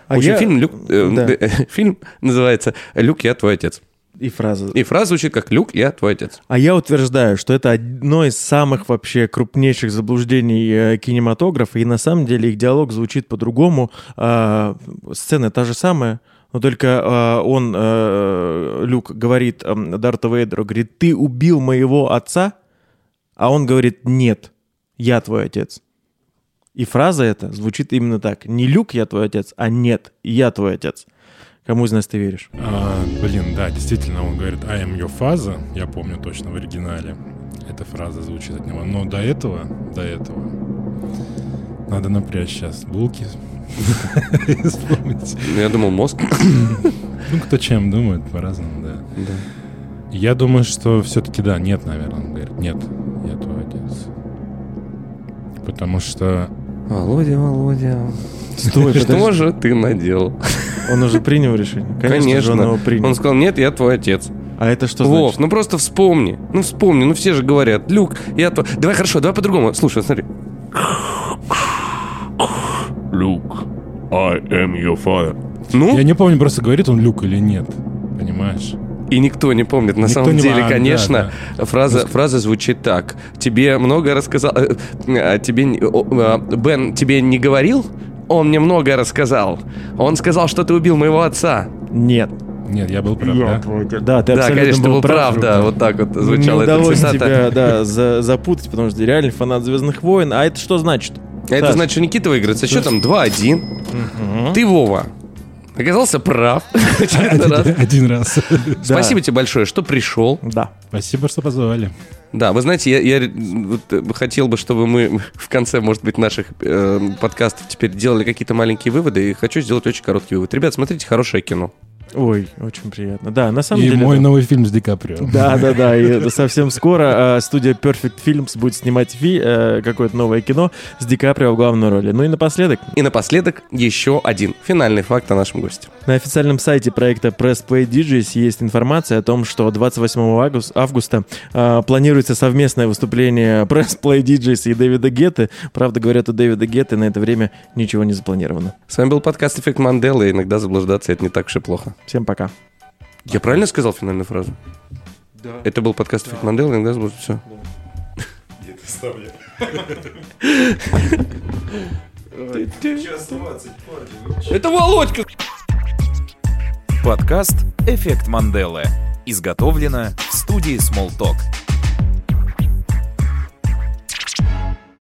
А В общем, я- фильм, «Люк», э, Да. э, фильм называется «Люк, я твой отец». И фраза. И фраза звучит как «Люк, я твой отец». А я утверждаю, что это одно из самых вообще крупнейших заблуждений э, кинематографа, и на самом деле их диалог звучит по-другому. А, сцена та же самая, но только а, он, э, Люк, говорит эм, Дарту Вейдеру, говорит, ты убил моего отца, а он говорит, нет, я твой отец. И фраза эта звучит именно так. Не Люк, я твой отец, а нет, я твой отец. Кому из нас ты веришь? А, блин, да, действительно, он говорит I am your father, я помню точно в оригинале. Эта фраза звучит от него. Но до этого, до этого, надо напрячь сейчас булки вспомнить. Ну, Я думал, мозг. Ну, кто чем думает, по-разному, да. Я думаю, что все-таки да, нет, наверное. Он говорит, нет, я твой отец. Потому что Володя, Володя. Стой, Что же ты наделал? Он уже принял решение. Конечно, же он его принял. Он сказал, нет, я твой отец. А это что Вов, значит? ну просто вспомни. Ну вспомни, ну все же говорят, Люк, я твой... Давай хорошо, давай по-другому. Слушай, смотри. Люк, I am your father. Ну, я не помню, просто говорит он Люк или нет. Понимаешь? и никто не помнит. На Никто самом не деле, помнит, конечно, фраза, фраза звучит так. Тебе много рассказал... э, тебе... э, Бен тебе не говорил? Он мне много рассказал. Он сказал, что ты убил моего отца. Нет. Нет, я был прав, да? Да, ты да, абсолютно конечно, был был прав, да, вот так вот звучала Не эта удалось тебя да, за- запутать, потому что ты реальный фанат Звездных войн. А это что значит? Это значит, что Никита выиграет со счетом 2-1. Ты, Вова, оказался прав. очередной раз. Один раз. Спасибо тебе большое, что пришел. Да. Спасибо, что позвали. Да, вы знаете, я, я вот, э, хотел бы, чтобы мы в конце, может быть, наших э, подкастов теперь делали какие-то маленькие выводы, и хочу сделать очень короткий вывод. Ребят, смотрите хорошее кино. Ой, очень приятно. Да, на самом И деле... мой да. новый фильм с Ди Каприо. Да, да, да. И совсем скоро э, студия Perfect Films будет снимать э, какое-то новое кино с Ди Каприо в главной роли. Ну и напоследок, И напоследок еще один финальный факт о нашем госте. на официальном сайте проекта Press Play DJs есть информация о том, что 28 авгус- августа э, планируется совместное выступление Press Play DJs и Дэвида Гетты. Правда, говорят, у Дэвида Гетты на это время ничего не запланировано. С вами был подкаст «Эффект Манделы», и иногда заблуждаться это не так уж и плохо. Всем пока. Я правильно сказал финальную фразу? Да. Это был подкаст «Эффект Манделы», иногда заблуждаться. Все. Это Володька! Подкаст «Эффект Манделы». Изготовлено в студии Smalltalk.